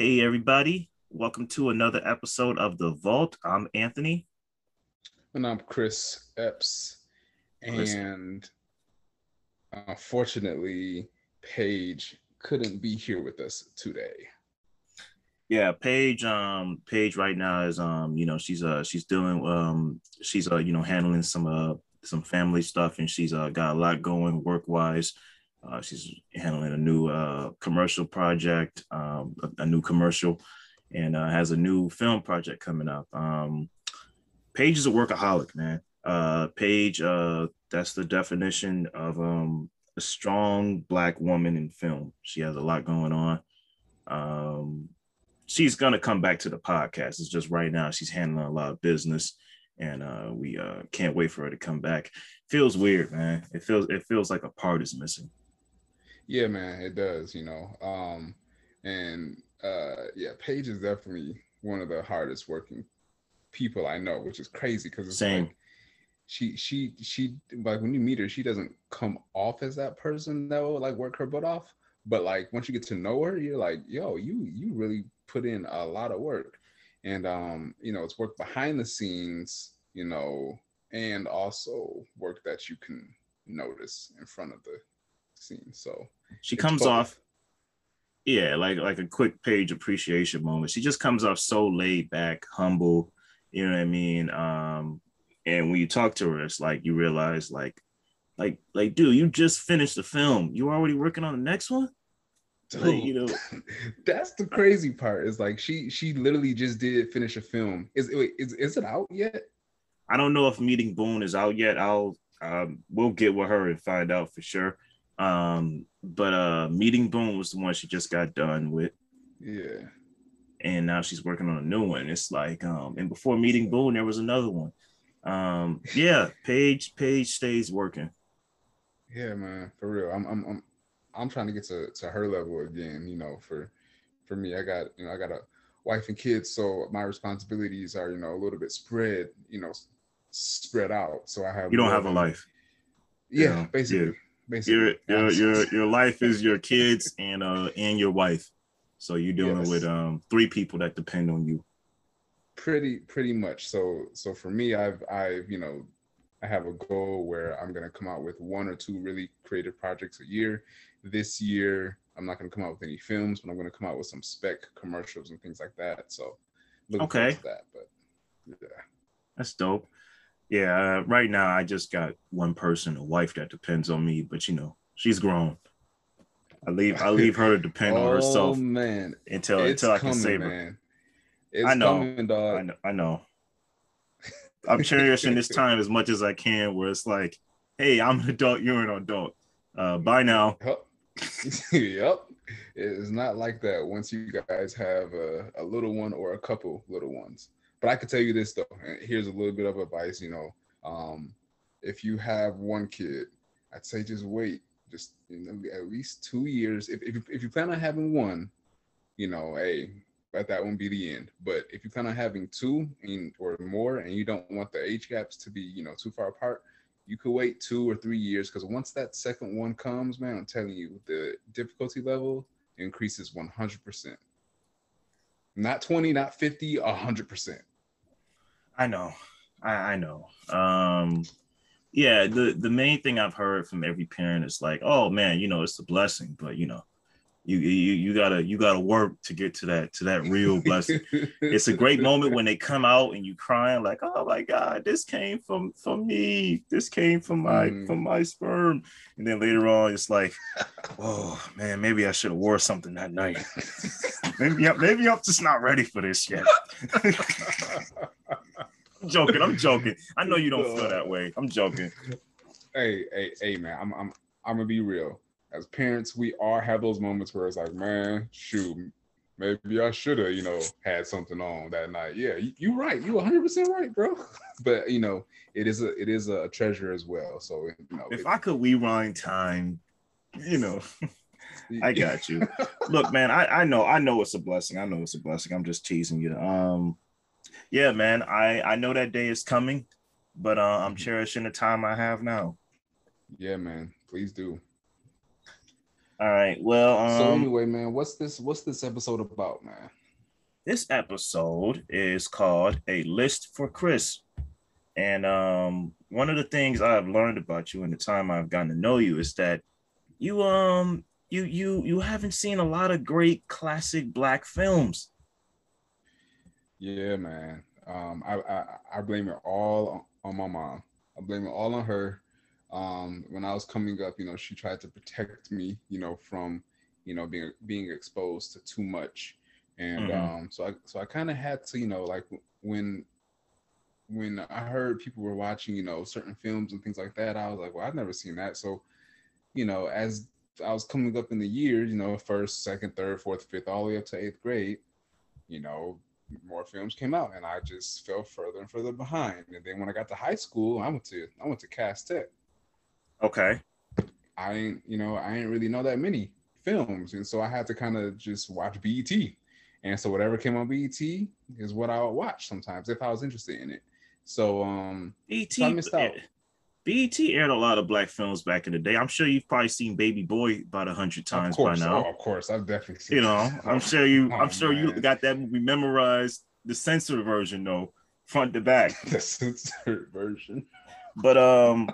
Hey, everybody. Welcome to another episode of The Vault. I'm Anthony. And I'm Chris Epps. Chris. And unfortunately, Paige couldn't be here with us today. Yeah, Paige. Um, Paige right now is um, you know, she's uh she's doing um she's uh, you know, handling some uh some family stuff and she's uh got a lot going work wise. Uh, she's handling a new uh commercial project, um, a, a new commercial, and uh, has a new film project coming up. Um, Paige is a workaholic, man. Uh, Paige, uh, that's the definition of um a strong black woman in film. She has a lot going on. Um, she's gonna come back to the podcast. It's just right now she's handling a lot of business, and uh, we uh, can't wait for her to come back. Feels weird, man. It feels it feels like a part is missing. Yeah, man, it does, you know. Um, and uh yeah, Paige is definitely one of the hardest working people I know, which is crazy because it's Same. like she she she like when you meet her, she doesn't come off as that person that will like work her butt off. But like once you get to know her, you're like, yo, you you really put in a lot of work. And um, you know, it's work behind the scenes, you know, and also work that you can notice in front of the scene. So She comes both. off, yeah, like like a quick page appreciation moment. She just comes off so laid back, humble. You know what I mean? Um, and when you talk to her, it's like you realize, like, like, like, dude, you just finished the film. You already working on the next one? Like, you know, that's the crazy part is like she she literally just did finish a film is wait, is, is it out yet I don't know if Meeting Boone is out yet. I'll um, we'll get with her and find out for sure. Um, but uh, Meeting Boone was the one she just got done with, yeah and now she's working on a new one. It's like um, and before Meeting Boone, there was another one. Um, yeah, Paige Paige stays working. yeah man for real i'm i'm i'm, I'm trying to get to, to her level again you know for for me i got you know i got a wife and kids so my responsibilities are you know a little bit spread you know spread out so i have You don't have a life. yeah, Yeah, basically yeah. Basically Your your your your life is your kids and uh and your wife. So you're dealing Yes. with um three people that depend on you. pretty pretty much so so for me i've i've you know i have a goal where i'm going to come out with one or two really creative projects a year this year i'm not going to come out with any films but i'm going to come out with some spec commercials and things like that so Okay. that but yeah That's dope. Yeah, uh, right now I just got one person, a wife that depends on me, but you know, she's grown. I leave I leave her to depend on herself oh man until it's until I can coming save her. man it's I know. coming dog I know, I know. I'm cherishing this time as much as I can where it's like, hey, I'm an adult, you're an adult. Uh bye now. Yep. yep. It's not like that once you guys have a, a little one or a couple little ones. But I can tell you this though, here's a little bit of advice, you know. Um, if you have one kid, I'd say just wait, just you know, at least two years. If, if, you, if you plan on having one, you know, hey, let that one be the end. But if you plan on having two and, or more and you don't want the age gaps to be, you know, too far apart, you could wait two or three years because once that second one comes, man, I'm telling you, the difficulty level increases 100%. Not 20, not 50, 100%. I know. I, I know. Um yeah, the the main thing I've heard from every parent is like, oh man, you know, it's a blessing, but you know, you you you gotta you gotta work to get to that to that real blessing. it's a great moment when they come out and you crying like, oh my God, this came from from me. This came from my Mm. from my sperm. And then later on, it's like, oh man, maybe I should have wore something that night. maybe maybe I'm just not ready for this yet. I'm joking. I'm joking. I know you don't feel that way. I'm joking. hey, hey, hey, man, I'm, I'm, I'm gonna be real. As parents, we all have those moments where it's like, man, shoot, maybe I should have, you know, had something on that night. Yeah, you, you're right. You 100 percent right, bro. but you know, it is a, it is a treasure as well. So you know, If it- I could rewind time, you know, I got you. Look, man, I, I know, I know it's a blessing. I know it's a blessing. I'm just teasing you. Um, yeah, man, I I know that day is coming, but uh, I'm cherishing the time I have now. Yeah, man. Please do. All right. Well, um, so anyway, man, what's this? What's this episode about, man? This episode is called "A List for Chris," and um, one of the things I've learned about you in the time I've gotten to know you is that you um you you you haven't seen a lot of great classic black films. Yeah, man. Um, I, I I blame it all on my mom. I blame it all on her um, when I was coming up, you know, she tried to protect me, you know, from, you know, being being exposed to too much, and mm-hmm. um, so I so I kind of had to, you know, like when when I heard people were watching, you know, certain films and things like that, I was like, well, I've never seen that. So, you know, as I was coming up in the years, you know, first, second, third, fourth, fifth, all the way up to eighth grade, you know, more films came out, and I just fell further and further behind. And then when I got to high school, I went to I went to Cass Tech. Okay. I ain't, you know, I ain't really know that many films, and so I had to kind of just watch BET. And so whatever came on BET is what I would watch sometimes if I was interested in it. So um BET so I missed out. BET aired a lot of black films back in the day. I'm sure you've probably seen Baby Boy about a hundred times course, by now. Oh, of course, I've definitely seen. You know, I'm sure you. Oh, I'm sure man. you got that movie memorized. The censored version, though, front to back. the censored version. But um,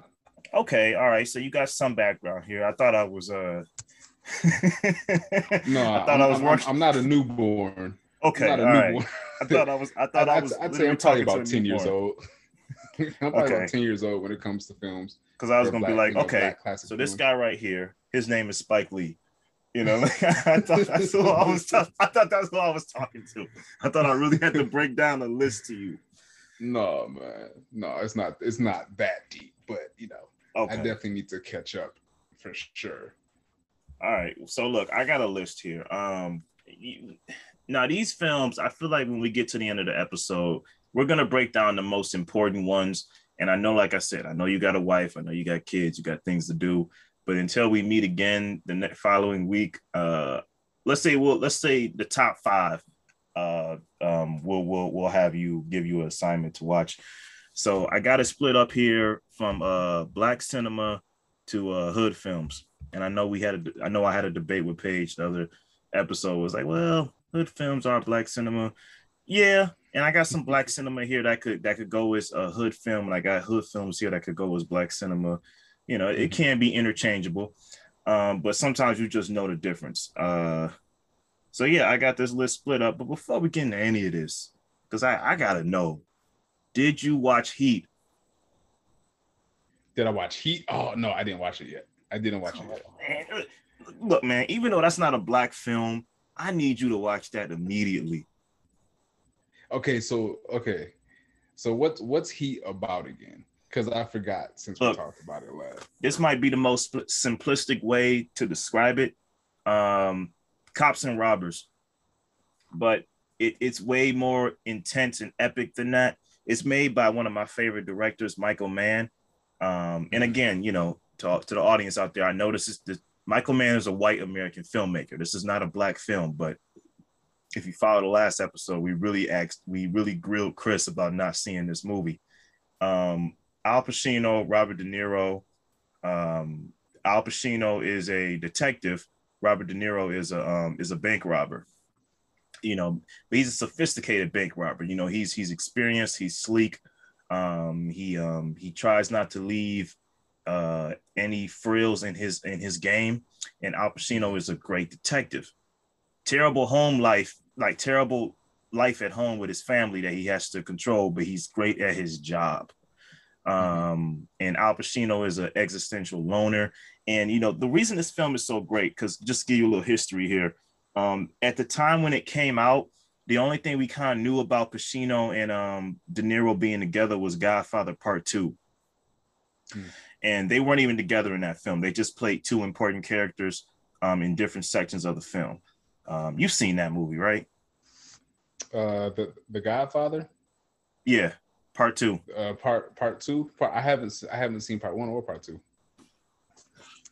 okay, all right. So you got some background here. I thought I was uh no, I thought I'm, I was I'm, I'm, not a newborn. Okay, all newborn. right. I thought I was. I thought I, I was. I'd, say I'm probably about ten years old. I'm probably okay. about ten years old when it comes to films. Because I was gonna be like, you know, okay, so this guy right here, his name is Spike Lee. You know, like, I thought that's who I was. T- I thought that's who I was talking to. I thought I really had to break down the list to you. No, man, no, it's not. It's not that deep, but you know, Okay. I definitely need to catch up for sure. All right. So look, I got a list here. Um now these films, I feel like when we get to the end of the episode, we're gonna break down the most important ones. And I know, like I said, I know you got a wife, I know you got kids, you got things to do. But until we meet again the next following week, uh, let's say we'll let's say the top five. Uh, um, we'll we'll we'll have you give you an assignment to watch. So I got it split up here from uh black cinema to uh hood films. And I know we had a I know I had a debate with Paige the other episode was like, well, hood films are black cinema. Yeah, and I got some black cinema here that could that could go as a hood film, and I got hood films here that could go as black cinema. You know, it mm-hmm. can be interchangeable, um, but sometimes you just know the difference. Uh, so yeah, I got this list split up. But before we get into any of this, because I I gotta know did you watch Heat? Did I watch Heat? Oh no, I didn't watch it yet. I didn't watch it yet. Man. Look, man, even though that's not a black film, I need you to watch that immediately. Okay, so okay. So what's what's Heat about again? Because I forgot since Look, we talked about it last. This might be the most simplistic way to describe it. Um, cops and robbers, but it, it's way more intense and epic than that. It's made by one of my favorite directors, Michael Mann. Um, and mm-hmm. again, you know, to, to the audience out there, I know this is the, Michael Mann is a white American filmmaker. This is not a black film, but if you follow the last episode, we really asked, we really grilled Chris about not seeing this movie. Um, Al Pacino, Robert De Niro. Um, Al Pacino is a detective. Robert De Niro is a um, is a bank robber you know, but he's a sophisticated bank robber. You know, he's he's experienced, he's sleek. Um, he um he tries not to leave uh any frills in his in his game. And Al Pacino is a great detective. Terrible home life, like terrible life at home with his family that he has to control, but he's great at his job. Um, and Al Pacino is an existential loner. And you know, the reason this film is so great, because just give you a little history here. Um, at the time when it came out, the only thing we kind of knew about Pacino and um, De Niro being together was Godfather Part Two. Hmm. And they weren't even together in that film. They just played two important characters um, in different sections of the film. Um, you've seen that movie, right? Uh, the the Godfather. Yeah, part two. Uh, part part two. Part, I haven't I haven't seen part one or part two.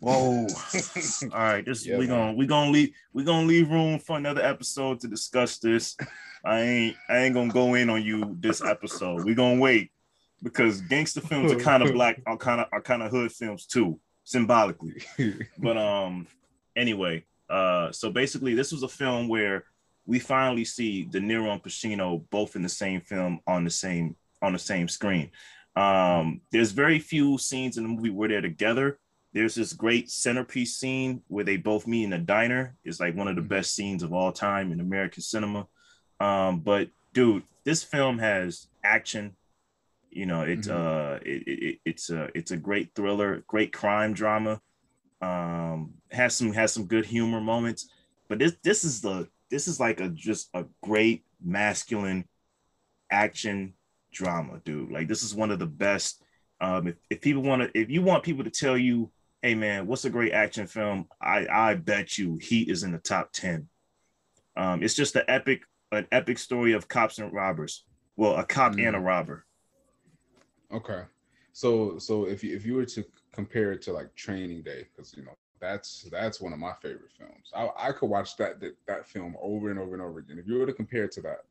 Whoa. All right, this yeah, we gonna we gonna leave we gonna leave room for another episode to discuss this. I ain't I ain't gonna go in on you this episode. We gonna wait because gangster films are kind of black are kind of are kind of hood films too, symbolically. but um anyway, uh, so basically, this was a film where we finally see De Niro and Pacino both in the same film on the same on the same screen. Um, there's very few scenes in the movie where they're together. There's this great centerpiece scene where they both meet in a diner. It's like one of the mm-hmm. best scenes of all time in American cinema. Um, but dude, this film has action. You know, it's mm-hmm. uh, it, it, it's a it's a great thriller, great crime drama. Um, has some has some good humor moments, but this this is the this is like a just a great masculine action drama, dude. Like this is one of the best. Um, if, if people want to, if you want people to tell you, hey man, what's a great action film? I I bet you Heat is in the top ten. Um, it's just an epic, an epic story of cops and robbers. Well, a cop mm. and a mm. robber. Okay, so so if you if you were to compare it to like Training Day, because you know that's that's one of my favorite films. I, I could watch that, that that film over and over and over again. If you were to compare it to that,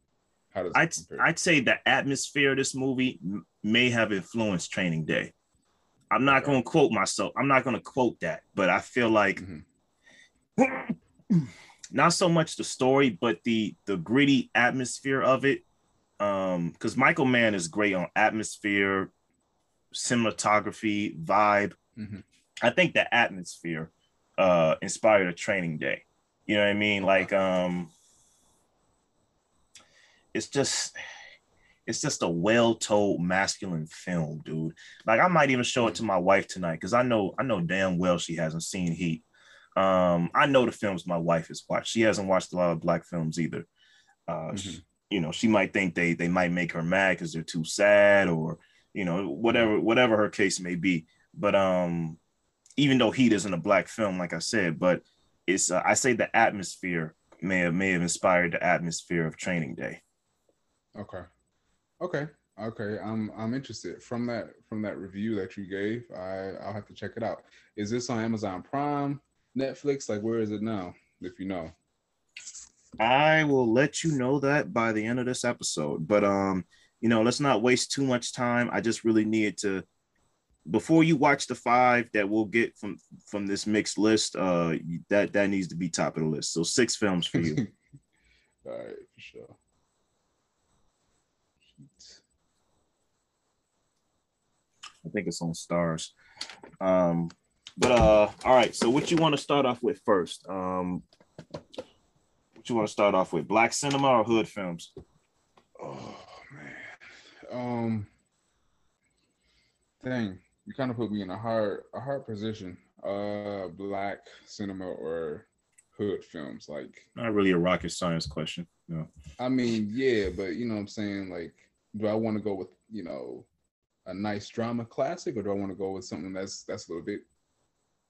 how does I'd, I'd say the atmosphere of this movie may have influenced Training Day. I'm not okay. going to quote myself. I'm not going to quote that, but I feel like mm-hmm. not so much the story, but the the gritty atmosphere of it. Um, because Michael Mann is great on atmosphere, cinematography, vibe. Mm-hmm. I think the atmosphere uh inspired a training day. You know what I mean? Like um it's just it's just a well-told masculine film, dude. Like I might even show it to my wife tonight because I know I know damn well she hasn't seen Heat. Um, I know the films my wife has watched. She hasn't watched a lot of black films either. Uh, mm-hmm. she, you know, she might think they they might make her mad because they're too sad or you know whatever whatever her case may be. But um, even though Heat isn't a black film, like I said, but it's uh, I say the atmosphere may have may have inspired the atmosphere of Training Day. Okay. Okay. Okay. I'm I'm interested from that from that review that you gave. I I'll have to check it out. Is this on Amazon Prime, Netflix? Like where is it now? If you know. I will let you know that by the end of this episode. But um, you know, let's not waste too much time. I just really needed to before you watch the five that we'll get from from this mixed list, uh that that needs to be top of the list. So six films for you. All right, for sure. I think it's on Starz. Um, but uh, all right. So what you want to start off with first? Um, what you want to start off with? Black cinema or hood films? Oh man. Um. Dang, you kind of put me in a hard a hard position. Uh, black cinema or hood films, like not really a rocket science question. No. I mean, yeah, but you know what I'm saying. Like, do I want to go with you know a nice drama classic, or do I want to go with something that's that's a little bit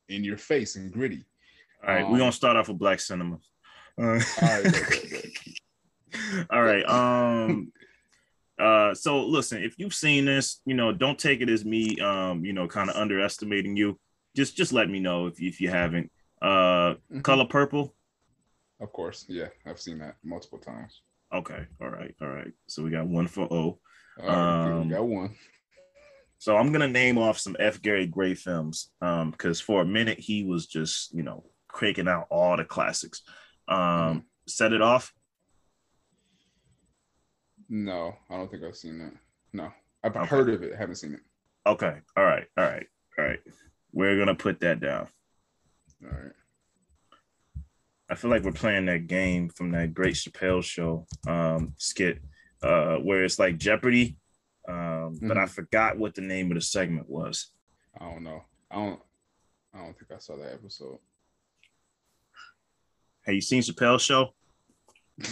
in your face and gritty? All right, um, we're gonna start off with black cinema. Uh, all right, all right. Um, uh, so listen, if you've seen this, you know, don't take it as me, um, you know, kind of underestimating you. Just just let me know if if you haven't. Uh, mm-hmm. Color Purple. Of course, yeah, I've seen that multiple times. Okay, all right, all right. So we got one for O. um, got one. So I'm gonna name off some F. Gary Gray films, um, because for a minute he was just, you know, cranking out all the classics. Um, mm-hmm. set it off. No, I don't think I've seen that. No, I've okay. heard of it, haven't seen it. Okay, all right, all right, all right. We're gonna put that down. All right. I feel like we're playing that game from that great Chappelle show um, skit, uh, where it's like Jeopardy um, mm-hmm. but I mm-hmm. forgot what the name of the segment was. I don't know. I don't. I don't think I saw that episode. Have you seen Chappelle's show?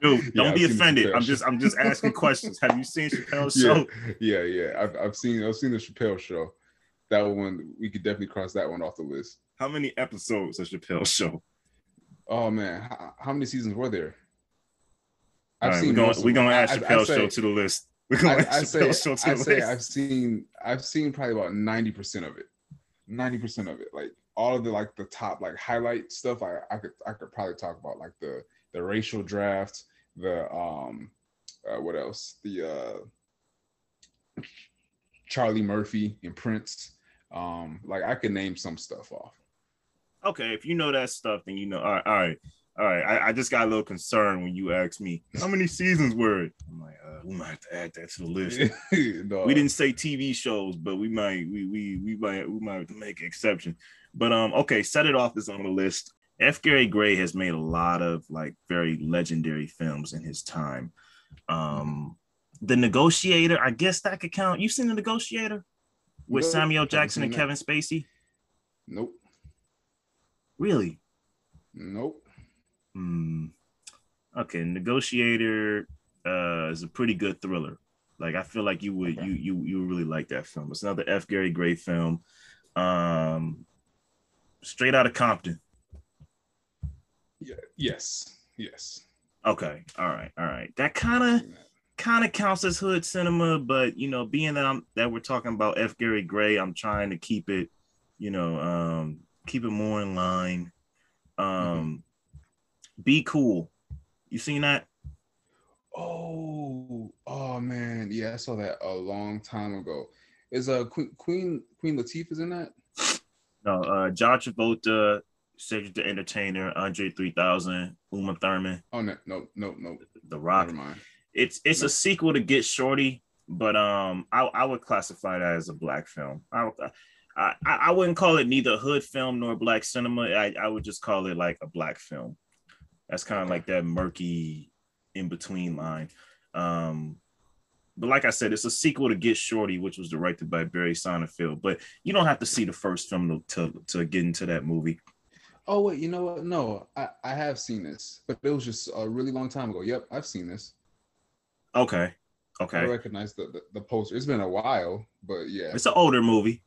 Dude, don't yeah, be offended. I'm just I'm just asking questions. Have you seen Chappelle's yeah, show? Yeah, yeah. I've I've seen I've seen the Chappelle show. That one we could definitely cross that one off the list. How many episodes of Chappelle's show? Oh man, how, how many seasons were there? I've right, seen we're going, we're going to add Chappelle's show to the list. We're going to add Chappelle's show to I the say list. I've seen I've seen probably about 90% of it. 90% of it. Like all of the like the top like highlight stuff I, I could I could probably talk about like the the racial draft, the um uh, what else? The uh Charlie Murphy and Prince. Um like I could name some stuff off. Okay, if you know that stuff, then you know. All right, all right, all right. I, I just got a little concerned when you asked me how many seasons were it. I'm like, uh, we might have to add that to the list. no, we didn't say TV shows, but we might we we we might we might have to make an exception. But um, okay, set it off is on the list. F. Gary Gray has made a lot of like very legendary films in his time. Um, The Negotiator, I guess that could count. You've seen The Negotiator with Nope, Samuel Jackson and that. Kevin Spacey? Nope. Really? Nope. Hmm. Okay, Negotiator uh, is a pretty good thriller. Like I feel like you would Okay. you you you would really like that film. It's another F. Gary Gray film. Um, straight out of Compton. Yeah. Yes. Yes. Okay, all right, all right. That kind of kind of counts as hood cinema, but you know, being that I'm that we're talking about F. Gary Gray, I'm trying to keep it, you know, um, keep it more in line. Um, be cool. You seen that? Oh, oh man, yeah, I saw that a long time ago. Is uh Queen Queen Queen Latifah's in that? No, uh, John Travolta, Cedric the Entertainer, Andre 3000, Uma Thurman, Oh no, no, no, no. The Rock. Never mind. It's it's No. a sequel to Get Shorty, but um, I, I would classify that as a black film. I, I I wouldn't call it neither hood film nor black cinema. I, I would just call it like a black film. That's kind of Okay. like that murky in between line. Um, but like I said, it's a sequel to Get Shorty, which was directed by Barry Sonnenfeld. But you don't have to see the first film to to, to get into that movie. Oh wait, you know what? No, I I have seen this, but it was just a really long time ago. Yep, I've seen this. Okay, Okay. I recognize the, the the poster. It's been a while, but yeah, it's an older movie.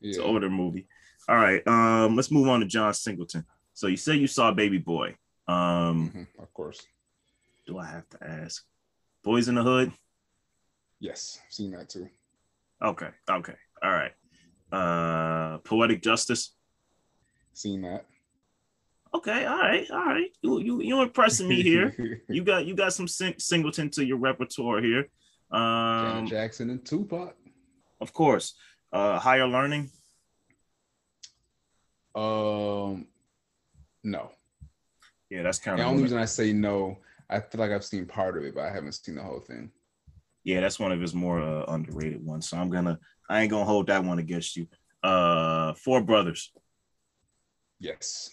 It's an older movie. All right. Um, let's move on to John Singleton. So you said you saw Baby Boy. Um, Mhm, of course. do I have to ask? Boyz n the Hood? Yes, seen that too. Okay, okay, all right. Uh Poetic Justice. Seen that. Okay, all right, all right. You you you impressing me here. you got you got some sing- Singleton to your repertoire here. Janet Um, Jackson and Tupac. of course. Uh higher learning. Um, no. Yeah, that's kind of The only reason I say no, I feel like I've seen part of it, but I haven't seen the whole thing. yeah, that's one of his more uh, underrated ones. So I'm gonna I ain't gonna hold that one against you. Uh Four Brothers. Yes.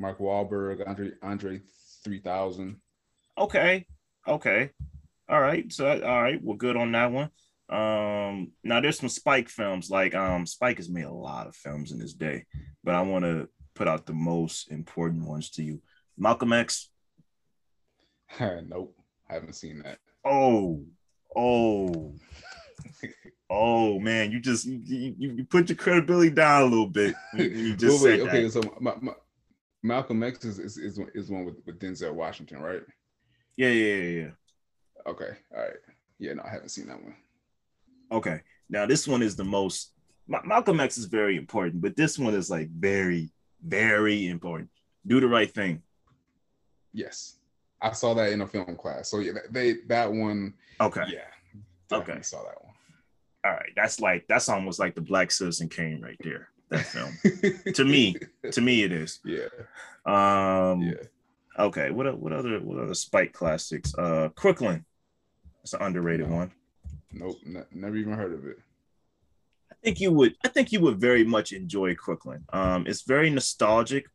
Mark Wahlberg, Andre Andre 3000. Okay. Okay. All right. So all right, we're good on that one. Um now there's some Spike films like um Spike has made a lot of films in his day, but I want to put out the most important ones to you. Malcolm X. nope, I haven't seen that. Oh. Oh. Oh man, you just you, you, you put your credibility down a little bit. you- you just wait, okay, that. so my, my, Malcolm X is, is, is, one- is one with, with Denzel Washington, right? Yeah, yeah, yeah, yeah. Okay, all right. Yeah, no, I haven't seen that one. Okay. Now this one is the most Ma- Malcolm X is very important, but this one is like very, very important. Do the right thing. Yes, I saw that in a film class. So yeah, they that one, Okay. yeah, Okay. saw that one. All right. That's like that's almost like the Black Citizen Kane right there. That film. to me, to me it is. yeah, Um yeah. okay. What what other what other Spike classics? Uh Crooklyn. It's an underrated No. one. Nope, ne- never even heard of it. I think you would I think you would very much enjoy Crooklyn. Um, it's very nostalgic.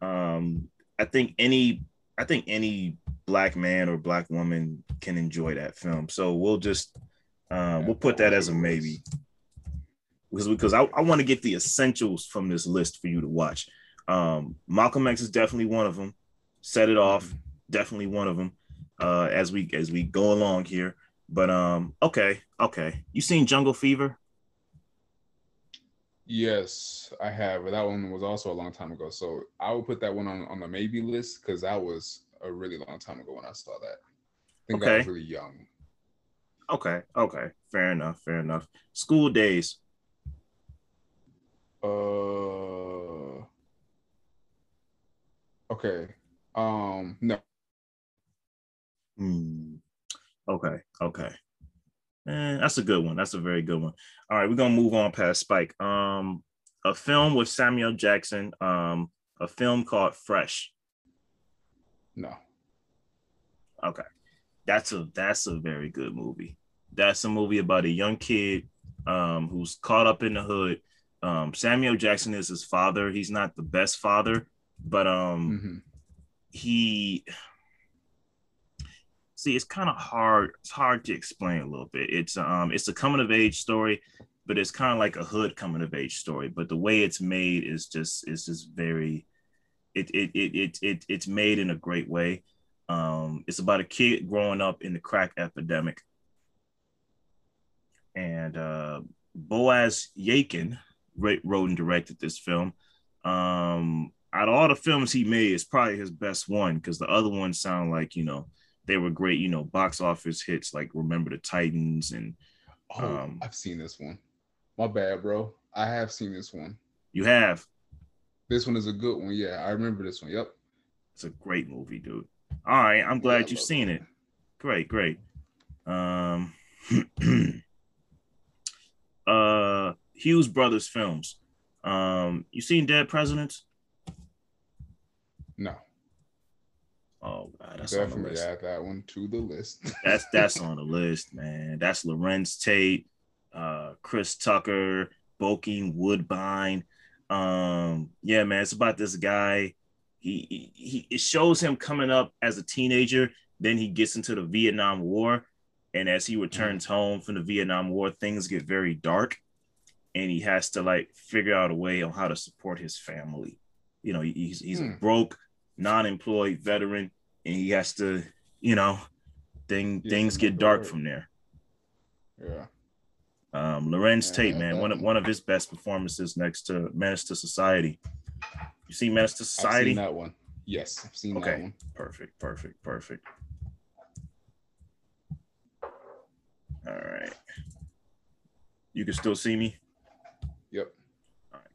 Um, I think any I think any black man or black woman can enjoy that film. So we'll just uh, we'll put that as a maybe because because I, I want to get the essentials from this list for you to watch. Um, Malcolm X is definitely one of them. Set it off, definitely one of them. Uh, as we as we go along here, but um, okay, okay. You seen Jungle Fever? Yes, I have. But that one was also a long time ago. So I would put that one on, on the maybe list because that was a really long time ago when I saw that. I think I Okay. was really young. Okay, okay, fair enough, fair enough. School days. Uh okay. Um no. Hmm. Okay, okay. Eh, that's a good one. That's a very good one. All right, we're gonna move on past Spike. Um, a film with Samuel Jackson, um, a film called Fresh. No. Okay. That's a that's a very good movie. That's a movie about a young kid um, who's caught up in the hood. Um, Samuel Jackson is his father. He's not the best father, but um, Mm-hmm. he see it's kind of hard it's hard to explain a little bit it's um it's a coming of age story but it's kind of like a hood coming of age story but the way it's made is just is just very it it it, it, it it's made in a great way um it's about a kid growing up in the crack epidemic and uh boaz yakin wrote and directed this film um out of all the films he made, it's probably his best one because the other ones sound like you know they were great, you know, box office hits like Remember the Titans and Oh, Um, I've seen this one. My bad, bro. I have seen this one. you have. This one is a good one. Yeah, I remember this one. Yep. It's a great movie, dude. All right, I'm glad Yeah, you've seen it. Great, great. Um, uh, Hughes Brothers films. Um, you seen Dead Presidents? No, Oh God, that's on the definitely list. add that one to the list. That's that's on the list, man. That's Larenz Tate, uh, Chris Tucker, Bokeem Woodbine. Um, yeah, man, it's about this guy. He, he he it shows him coming up as a teenager. Then he gets into the Vietnam War, and as he returns home from the Vietnam War, things get very dark, and he has to like figure out a way on how to support his family. You know, he- he's he's a Hmm. broke, non-employed veteran, and he has to, you know, thing Yeah, things get dark work. from there. yeah. Um, Larenz Yeah, Tate, man, that- one of one of his best performances next to Menace to Society. You see Menace to I've Society? seen that one. Yes, I've seen that Okay. one. Perfect, perfect, perfect. All right. You can still see me?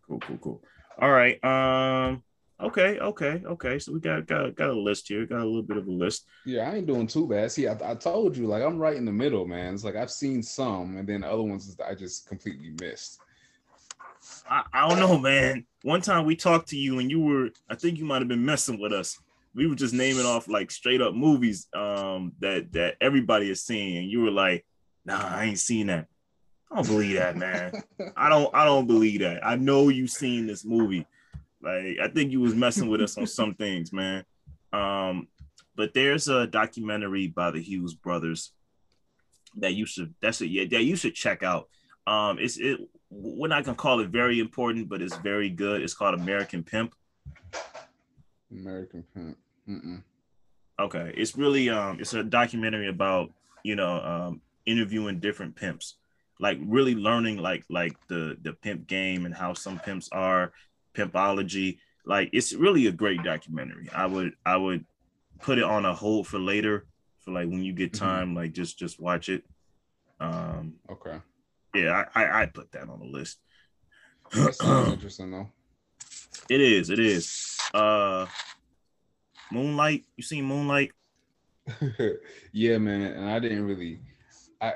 Yep. All right, cool, cool, cool. All right. Um, okay, okay, okay. So we got got got a list here, got a little bit of a list. Yeah, I ain't doing too bad. See, I, I told you, like I'm right in the middle, man. It's like I've seen some, and then the other ones I just completely missed. I, I don't know, man. One time we talked to you and you were, I think you might have been messing with us. We were just naming off like straight up movies um that that everybody is seeing, and you were like, "Nah, I ain't seen that." I don't believe that, man. I don't I don't believe that. I know you've seen this movie. Like I think you was messing with us on some things, man. Um, but there's a documentary by the Hughes brothers that you should that's a yeah that you should check out. Um, it's it we're not gonna call it very important, but it's very good. It's called American Pimp. American Pimp. Mm-mm. Okay, it's really um it's a documentary about you know um interviewing different pimps, like really learning like like the the pimp game and how some pimps are, pimpology. Like it's really a great documentary. I would I would put it on a hold for later for like when you get Mhm. time, like just just watch it. Um Okay. yeah, I I, I put that on the list. That sounds interesting though. It is, it is. Uh Moonlight, you seen Moonlight? yeah, man. And I didn't really I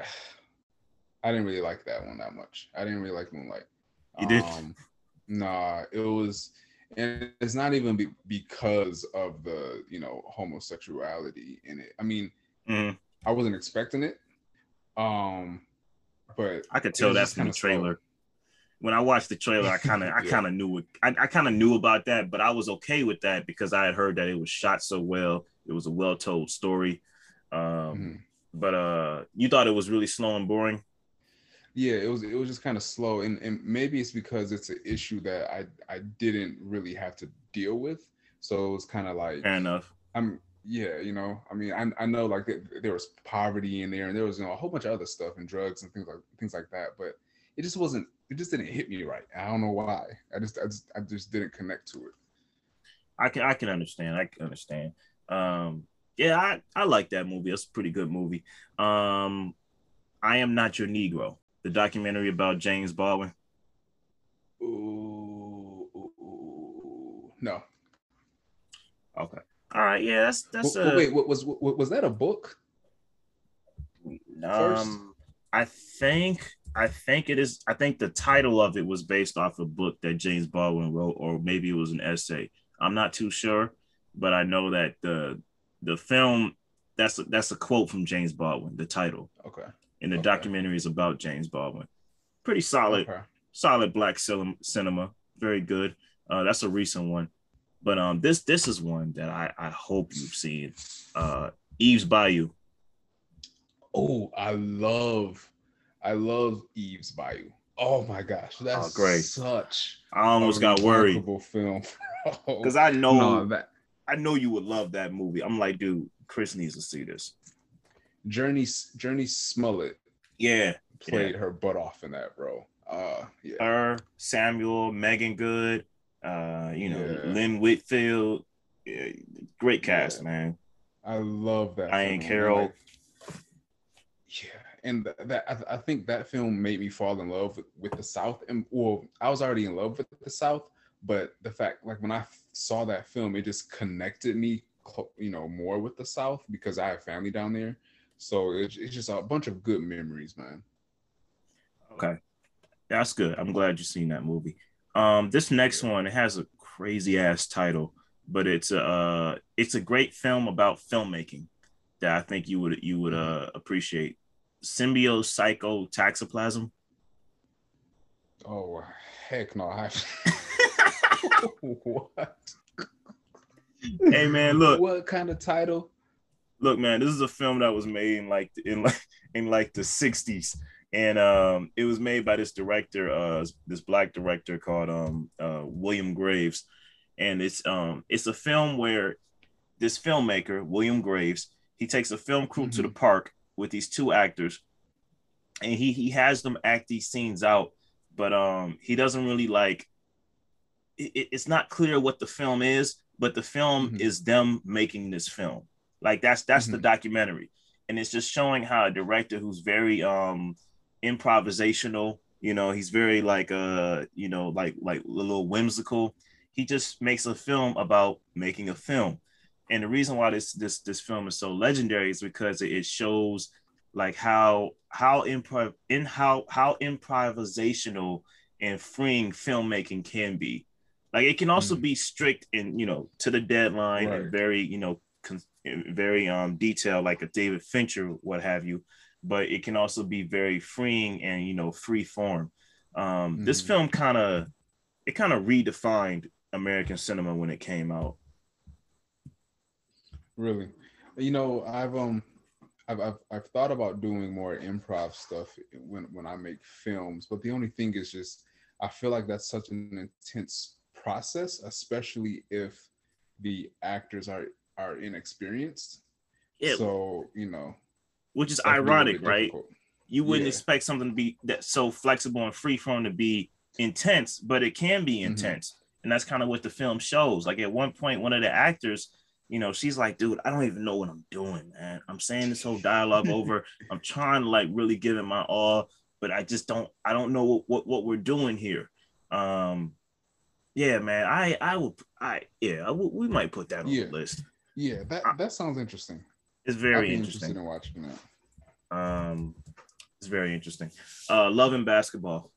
I didn't really like that one that much. I didn't really like Moonlight. You did? Um, nah, it was and it's not even be, because of the you know homosexuality in it. I mean, Mhm. I wasn't expecting it. Um, but I could tell was that from the kinda slow. trailer. When I watched the trailer, I kind of, I Yeah. kind of knew it. I, I kind of knew about that, but I was okay with that because I had heard that it was shot so well. It was a well-told story. Um, mhm. But uh, you thought it was really slow and boring. Yeah, it was it was just kind of slow, and and maybe it's because it's an issue that I I didn't really have to deal with, so it was kind of like Fair enough. I'm yeah, you know, I mean, I, I know like there, there was poverty in there, and there was you know a whole bunch of other stuff and drugs and things like things like that, but it just wasn't, it just didn't hit me right. I don't know why. I just I just I just didn't connect to it. I can, I can understand. I can understand. Um, yeah, I, I like that movie. It's a pretty good movie. Um, I am not your Negro. The documentary about James Baldwin. Ooh, ooh, ooh. no. Okay. All right. Yeah, that's that's W- a. wait, what was what, was that a book? First? Um, I think I think it is. I think the title of it was based off a book that James Baldwin wrote, or maybe it was an essay. I'm not too sure, but I know that the the film that's a, that's a quote from James Baldwin. The title. Okay. And the Okay. documentary is about James Baldwin. Pretty solid, Okay. solid black cinema. Very good. Uh, that's a recent one, but um, this this is one that I I hope you've seen. Uh, Eve's Bayou. Oh, I love, I love Eve's Bayou. Oh my gosh, that's Oh, great. such. I almost a got worried remarkable film. because I know no, I know you would love that movie. I'm like, dude, Chris needs to see this. Jurnee Jurnee Smollett Yeah, played her butt off in that, bro. Uh, yeah, her, Samuel, Meagan Good, uh, you know, Yeah. Lynn Whitfield. Yeah, great cast, Yeah. man. I love that. Film. Carroll. Like, yeah, and th- that I, I think that film made me fall in love with, with the South. And well, I was already in love with the South, but the fact, like when I f- saw that film, it just connected me, clo- you know, more with the South because I have family down there. So it's, it's just a bunch of good memories, man. Okay. That's good. I'm glad you've seen that movie. Um, this next one, it has a crazy ass title, but it's a uh, it's a great film about filmmaking that I think you would you would uh appreciate. Symbiopsychotaxiplasm. Oh heck no! I, what? Hey man, look, What kind of title? Look, man, this is a film that was made in like in like in like the '60s, and um, it was made by this director, uh, this black director called um, uh, William Greaves, and it's um, it's a film where this filmmaker William Greaves he takes a film crew to the park with these two actors, and he he has them act these scenes out, but um, he doesn't really like. It, it- it's not clear what the film is, but the film Mhm. is them making this film. Like that's that's the Mhm. documentary, and it's just showing how a director who's very um improvisational, you know, he's very like uh you know like like a little whimsical. He just makes a film about making a film, and the reason why this this this film is so legendary is because it, shows like how how improv in how how improvisational and freeing filmmaking can be. Like it can also Mhm. be strict and you know to the deadline Right. and very you know very um detailed like a David Fincher what have you, but it can also be very freeing and you know free form. Um, This Mhm. film kind of it kind of redefined American cinema when it came out. Really, you know, I've um, I've, I've I've thought about doing more improv stuff when when I make films, but the only thing is just I feel like that's such an intense process, especially if the actors are are inexperienced. Yeah, So you know, which is that can be a little ironic, bit right? difficult. You wouldn't Yeah. expect something to be that so flexible and free form to be intense, but it can be Mhm. intense. And that's kind of what the film shows. Like at one point, one of the actors, you know, she's like, dude, I don't even know what I'm doing, man. I'm saying this whole dialogue over. I'm trying to like really give it my all, but I just don't, I don't know what, what, what we're doing here. Um, yeah, man, I, I will, I, yeah, I we might put that on Yeah. the list. Yeah, that Uh, that sounds interesting. It's very be interesting. interested in watching that. Um, it's very interesting. Uh, love and basketball.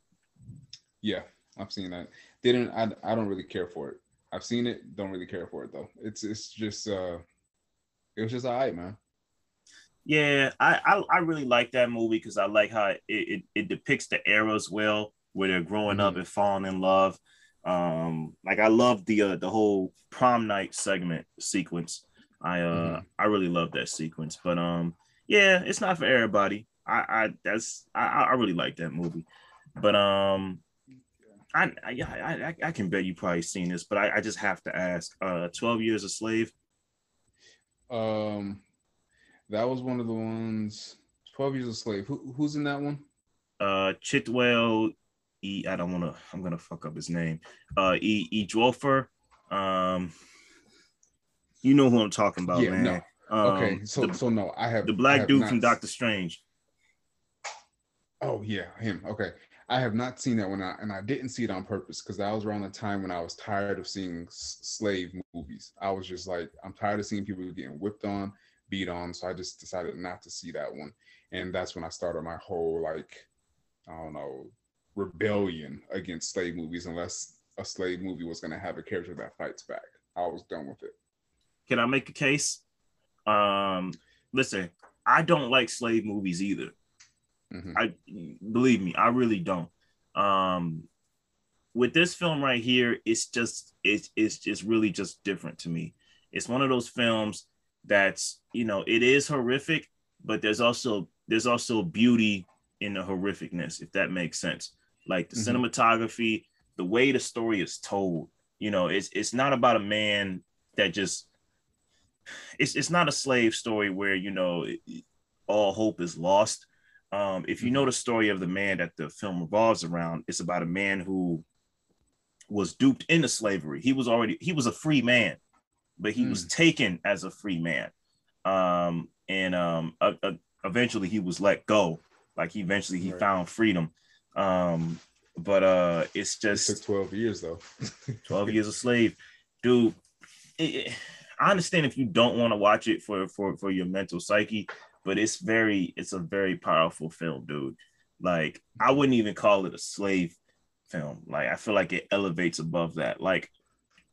Yeah, I've seen that. Didn't I? I don't really care for it. I've seen it. Don't really care for it though. It's it's just uh, it was just alright, man. Yeah, I I, I really like that movie because I like how it, it it depicts the eras well, where they're growing up Mhm. and falling in love. Um, like I love the uh, the whole prom night segment sequence. I uh Mhm. I really love that sequence, but um yeah, it's not for everybody. I I that's I I really like that movie, but um. I, I I, I can bet you probably seen this, but I, I just have to ask. Uh, Twelve Years a Slave. Um, that was one of the ones. Twelve Years a Slave. Who, who's in that one? uh Chiwetel E I don't want to I'm gonna fuck up his name. Uh E E Dwofer. Um you know who I'm talking about, Yeah, man. no. Um, okay, so the, so no, I have the black have dude not from Doctor Strange. Oh yeah, him. Okay, I have not seen that one, I- and I didn't see it on purpose because that was around the time when I was tired of seeing s- slave movies. I was just like, I'm tired of seeing people getting whipped on, beat on, so I just decided not to see that one, and that's when I started my whole like I don't know rebellion against slave movies unless a slave movie was going to have a character that fights back. I was done with it. Can I make a case? Um, listen, I don't like slave movies either. Mm-hmm. I believe me, I really don't. Um, with this film right here, it's just it's it's just really just different to me. It's one of those films that's you know it is horrific, but there's also there's also beauty in the horrificness, if that makes sense. Like the mm-hmm. cinematography, the way the story is told. You know, it's it's not about a man that just it's it's not a slave story where you know all hope is lost. Um, if you know mm-hmm. the story of the man that the film revolves around, it's about a man who was duped into slavery. He was already he was a free man, but he mm. was taken as a free man. Um, and um, uh, uh, eventually he was let go. Like he eventually he right. found freedom. Um, but uh, it's just it took twelve years though. twelve years a slave, dude. It, it, I understand if you don't want to watch it for for for your mental psyche, but it's very it's a very powerful film, dude. Like I wouldn't even call it a slave film. Like I feel like it elevates above that. Like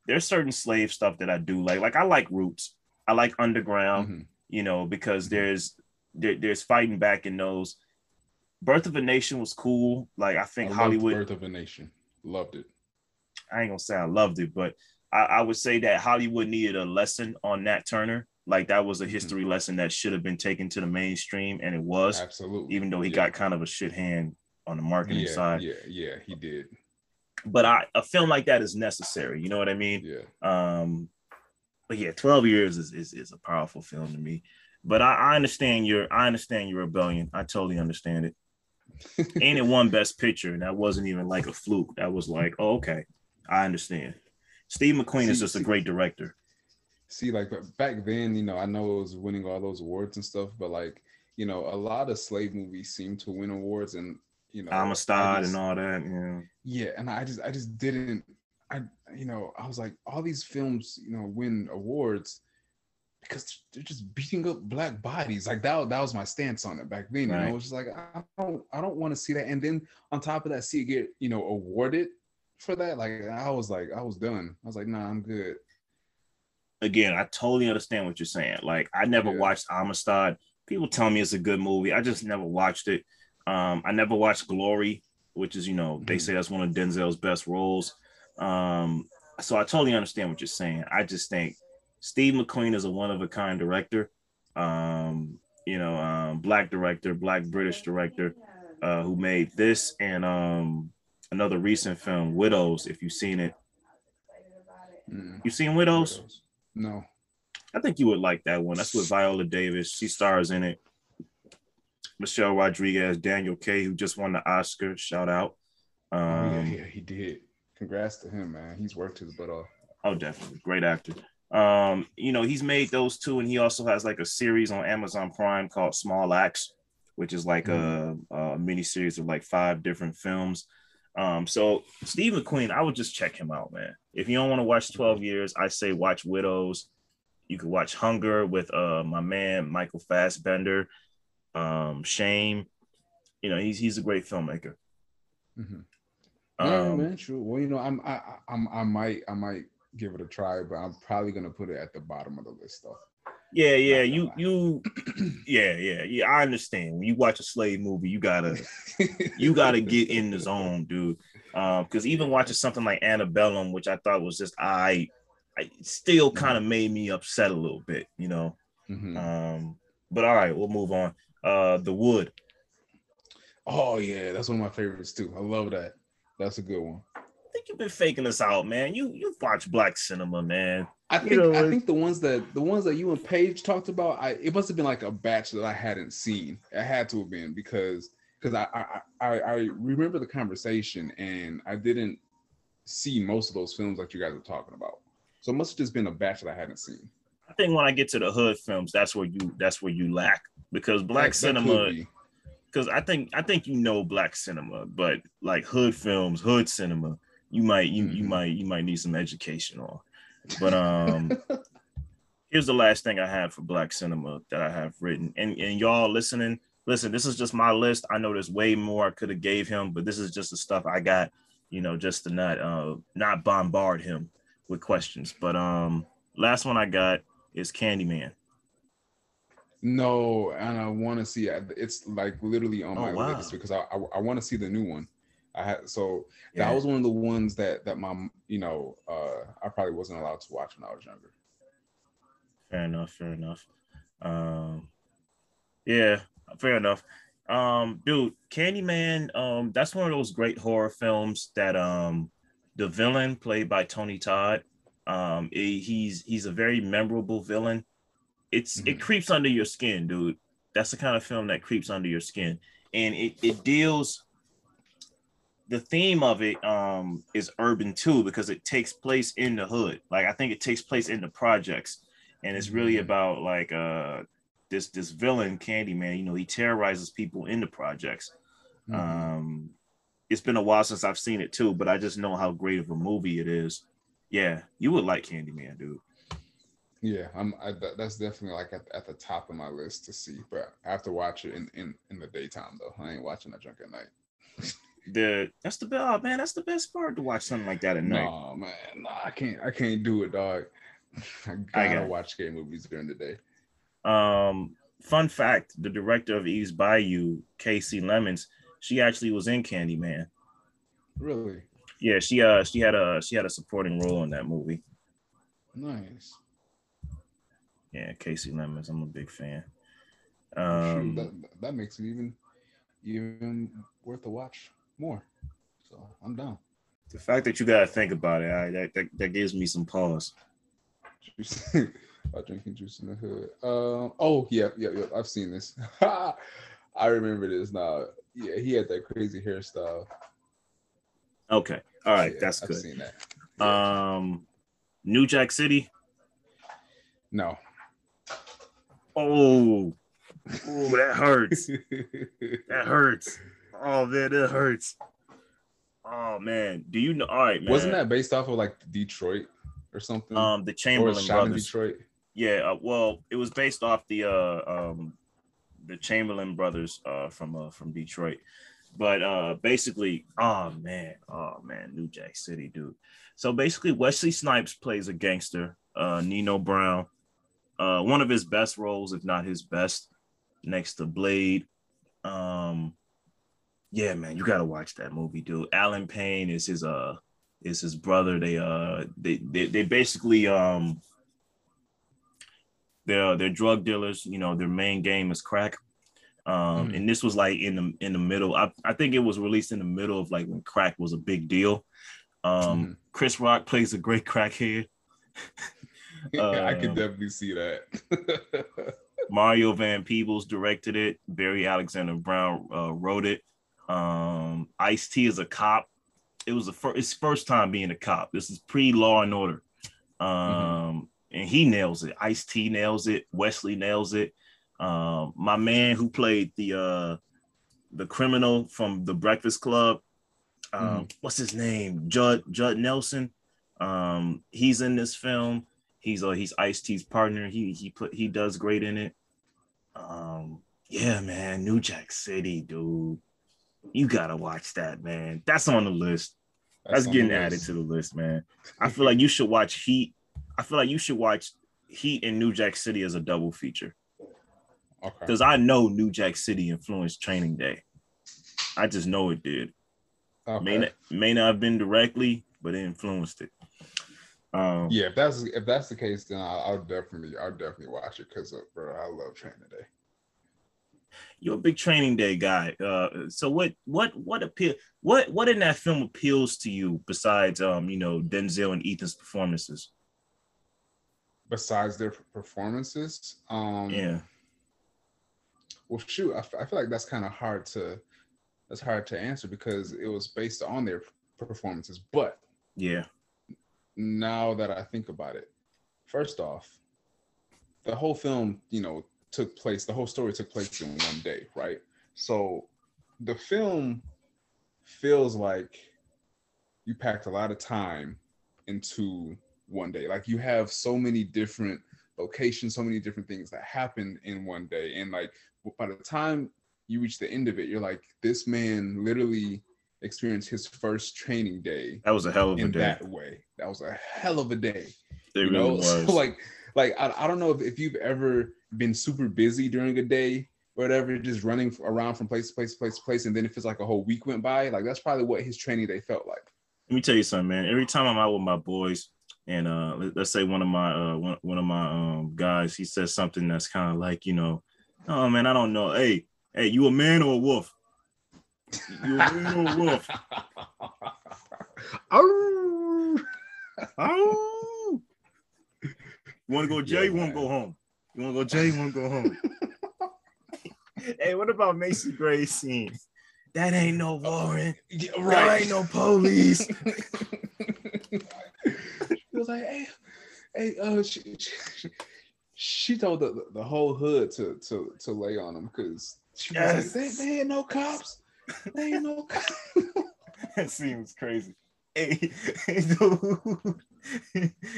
there's certain slave stuff that I do like. Like I like Roots. I like Underground. Mm-hmm. You know because mm-hmm. there's there, there's fighting back in those. Birth of a Nation was cool. Like I think I Hollywood. Birth of a Nation, loved it. I ain't gonna say I loved it, but I, I would say that Hollywood needed a lesson on Nat Turner. Like that was a mm-hmm. history mm-hmm. lesson that should have been taken to the mainstream, and it was absolutely. Even though he yeah. got kind of a shit hand on the marketing yeah, side. Yeah, yeah, he did. But I a film like that is necessary. You know what I mean? Yeah. Um, but yeah, twelve years is is, is a powerful film to me. But I, I understand your I understand your rebellion. I totally understand it. Ain't it won best picture? And that wasn't even like a fluke. That was like, oh, okay, I understand. Steve McQueen see, is just see, a great director. See, like back then, you know, I know it was winning all those awards and stuff, but like, you know, a lot of slave movies seem to win awards, and you know, Amistad and all that. Yeah. Yeah, and I just, I just didn't. I, you know, I was like, all these films, you know, win awards because they're just beating up black bodies. Like that, that was my stance on it back then. You right. know, it was just like I don't, I don't want to see that. And then on top of that, see it get, you know, awarded for that. Like I was like, I was done. I was like, nah, I'm good. Again, I totally understand what you're saying. Like I never yeah. watched Amistad. People tell me it's a good movie. I just never watched it. Um, I never watched Glory, which is, you know, mm-hmm. they say that's one of Denzel's best roles. Um, so I totally understand what you're saying. I just think Steve McQueen is a one of a kind director. Um, you know, um, black director, black British director, uh, who made this and um, another recent film, Widows. If you've seen it, mm. you seen Widows? Widows? No. I think you would like that one. That's with Viola Davis. She stars in it. Michelle Rodriguez, Daniel Kaluuya, who just won the Oscar. Shout out. Um, oh, yeah, um, yeah, he did. Congrats to him, man. He's worked his butt off. Oh, definitely. Great actor. Um, you know, he's made those two, and he also has like a series on Amazon Prime called Small Axe, which is like mm-hmm. a, a mini series of like five different films. Um, so Steve McQueen, I would just check him out, man. If you don't want to watch 12 years, I say watch Widows. You could watch Hunger with uh my man Michael Fassbender, um, Shame. You know, he's he's a great filmmaker. Mm-hmm. Yeah, um, man, true. Well, you know, I'm I, I'm I might I might give it a try, but I'm probably gonna put it at the bottom of the list though. Yeah, yeah, you you yeah, yeah, yeah. I understand. When you watch a slave movie, you gotta you gotta get in the zone, dude. Um, because even watching something like Antebellum, which I thought was just I, I still mm-hmm. kind of made me upset a little bit, you know. Mm-hmm. Um, but all right, we'll move on. Uh, The Wood. Oh yeah, that's one of my favorites too. I love that. That's a good one think you've been faking us out, man. You you watch black cinema, man. I think you know, I think the ones that the ones that you and Paige talked about, I it must have been like a batch that I hadn't seen. It had to have been because because I, I I I remember the conversation and I didn't see most of those films like you guys were talking about. So it must have just been a batch that I hadn't seen. I think when I get to the hood films, that's where you that's where you lack because black that, cinema. Because I think I think you know black cinema, but like hood films, hood cinema, you might you you mm-hmm. might you might need some education on. But um here's the last thing I have for black cinema that I have written. And and y'all listening, listen, this is just my list. I know there's way more I could have gave him, but this is just the stuff I got, you know, just to not uh not bombard him with questions. But um last one I got is Candyman. No, and I want to see it. It's like literally on Oh, my wow. list because I I, I want to see the new one. I had so Yeah. that was one of the ones that that my you know uh I probably wasn't allowed to watch when I was younger. Fair enough, fair enough. Um yeah, fair enough. Um, dude, Candyman, um, that's one of those great horror films that um the villain played by Tony Todd. Um, he- he's he's a very memorable villain. It's it Mhm. creeps under your skin, dude. That's the kind of film that creeps under your skin. And it, it deals the theme of it um is urban too because it takes place in the hood. Like I think it takes place in the projects and it's really Mhm. about like uh this this villain Candyman. You know, he terrorizes people in the projects. Mhm. Um, it's been a while since I've seen it too, but I just know how great of a movie it is. Yeah, you would like Candyman, dude. Yeah, I'm. I, that's definitely like at, at the top of my list to see, but I have to watch it in in, in the daytime though. I ain't watching that junk at night. The that's the best. Oh, man, that's the best part to watch something like that at night. No man, no, I can't. I can't do it, dog. I I gotta got watch scary movies during the day. Um, fun fact: the director of Eve's Bayou, Kasi Lemmons, she actually was in Candyman. Really Yeah, she uh she had a she had a supporting role in that movie. nice. Yeah, Kasi Lemmons. I'm a big fan. Shoot, Um, that that makes it even even worth a watch more. So I'm down. the fact that you gotta think about it, I, that, that that gives me some pause. Juice. about drinking juice in the hood. Um. Oh yeah, yeah, yeah. I've seen this. I remember this now. Yeah, he had that crazy hairstyle. Okay, all right, Yeah, that's I've good. seen that. Yeah. Um, New Jack City. no. Oh, oh, that hurts. That hurts. Oh man, that hurts. Oh man, do you know? All right, man. Wasn't that based off of like Detroit or something? um the Chambers shot in brothers? Detroit? Yeah, uh, well, it was based off the uh um the Chambers brothers uh from uh from Detroit. But uh basically, oh man, oh man, New Jack City, dude. So basically Wesley Snipes plays a gangster, uh Nino Brown. Uh one of his best roles, if not his best, next to Blade. Um yeah, man, you gotta watch that movie, dude. Allen Payne is his uh is his brother. They uh they they, they basically um they're they're drug dealers. You know, their main game is crack. Um, Mhm. and this was like in the in the middle. I, I think it was released in the middle of like when crack was a big deal. Um, Mhm. Chris Rock plays a great crackhead. I could Um, definitely see that. Mario Van Peebles directed it. Barry Alexander Brown uh, wrote it. Um, Ice T is a cop. It was the first his first time being a cop. This is pre Law and Order. Um, and he nails it. Ice T nails it. Wesley nails it. Um, my man who played the uh the criminal from the Breakfast Club. Um, what's his name? Judd Judd Nelson. Um, he's in this film. He's uh he's Ice T's partner. He he put he does great in it. Um, yeah, man, New Jack City, dude. You gotta watch that, man. That's on the list. That's, the getting added to the list, man. I feel like you should watch Heat. I feel like you should watch Heat and New Jack City as a double feature Okay. because I know New Jack City influenced Training Day. I just know it did. okay. May not, may not have been directly, but it influenced it. Um, Yeah, if that's if that's the case, then I'll, I'll definitely I'll definitely watch it because bro, I love Training Day. You're a big Training Day guy. Uh, so what what what appeal what what in that film appeals to you besides um you know Denzel and Ethan's performances? Besides their performances, um, Yeah, Well, shoot, I, f- I feel like that's kind of hard to that's hard to answer because it was based on their performances. But yeah, now that I think about it, first off, the whole film, you know, took place. The whole story took place in one day, right? So the film feels like you packed a lot of time into one day. Like you have so many different locations, so many different things that happen in one day, and like by the time you reach the end of it, you're like, this man literally experienced his first training day. That was a hell of a in day. that way. That was a hell of a day. It you really know, was. so like, like I, I don't know if, if you've ever been super busy during a day or whatever, just running around from place to place to place to place, and then it feels like a whole week went by. Like that's probably what his training day felt like. Let me tell you something, man. Every time I'm out with my boys, and uh, let, us say one of my uh, one, one of my um guys, he says something that's kind of like, you know, oh man, I don't know. Hey, hey, you a man or a wolf? You a man or a wolf? oh, oh. You want to go Jay? Yeah, you want to go home? You want to go Jay? You want to go home? hey, what about Macy Gray scene? That ain't no Warren. yeah, That ain't no police. he was like, hey, hey, uh, she, she, she told the, the whole hood to to to lay on him because she was like, they, they ain't no cops. They ain't no cops. that seems crazy. Hey, hey, dude.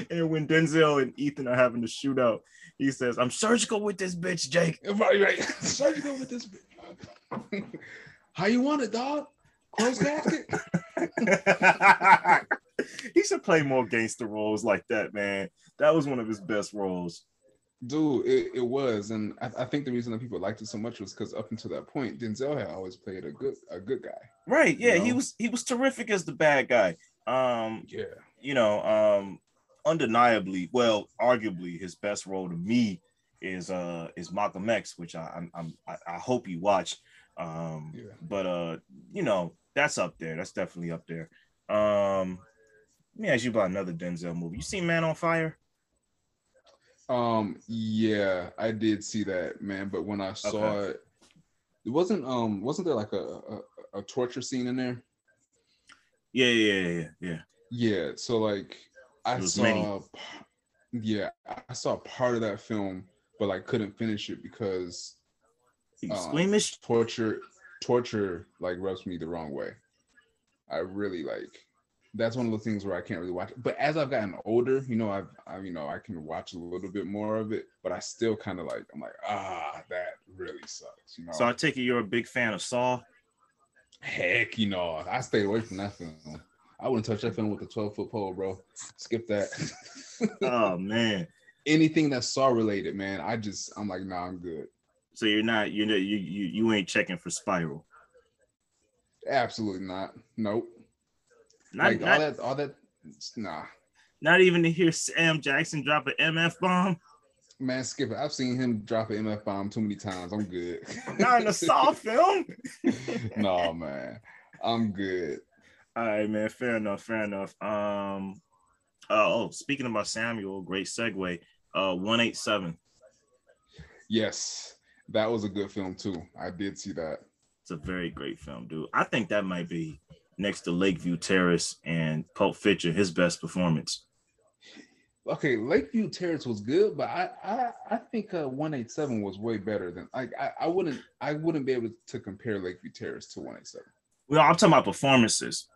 and when Denzel and Ethan are having the shootout, he says, I'm surgical with this bitch, Jake. right, right. Surgical with this. bitch. How you want it, dog? Close casket. he should play more gangster roles like that, man. That was one of his best roles. Dude, it, it was, and I, I think the reason that people liked it so much was because up until that point, Denzel had always played a good a good guy. Right. Yeah, he know? was he was terrific as the bad guy. Um, Yeah. you know, um, undeniably, well, arguably his best role to me is uh is Malcolm X, which I I'm, I'm I, I hope you watch. Um, Yeah. but uh, you know, that's up there. That's definitely up there. Um, let me ask you about another Denzel movie. You seen Man on Fire? Um, yeah, I did see that, man. But when I saw Okay. it, it wasn't um wasn't there like a, a a torture scene in there? Yeah, yeah, yeah, yeah. yeah. Yeah, so like I saw, many. yeah, I saw part of that film, but like couldn't finish it because Um, squeamish? torture, torture like rubs me the wrong way. I really like. That's one of the things where I can't really watch. But as I've gotten older, you know, I've, I, you know, I can watch a little bit more of it. But I still kind of like, I'm like, ah, that really sucks. You know, So I take it you're a big fan of Saw. heck, you know, I stayed away from that film. I wouldn't touch that film with a 12 foot pole, bro. Skip that. Oh man. Anything that's Saw related, man, I just, I'm like, nah, I'm good. So you're not you know you you you ain't checking for Spiral. Absolutely not. Nope. Not, like not, all that, all that, nah. not even to hear Sam Jackson drop an MF bomb. Man, skip it. I've seen him drop an MF bomb too many times. I'm good. Not in a Saw film. no, man. I'm good. All right, man. Fair enough. Fair enough. Um. Uh, oh, speaking about Samuel, great segue. Uh, one eight seven. Yes, that was a good film too. I did see that. It's a very great film, dude. I think that might be next to Lakeview Terrace and Pulp Fiction his best performance. Okay, Lakeview Terrace was good, but I I, I think uh, 187 was way better than like I, I wouldn't I wouldn't be able to compare Lakeview Terrace to 187. Well, I'm talking about performances.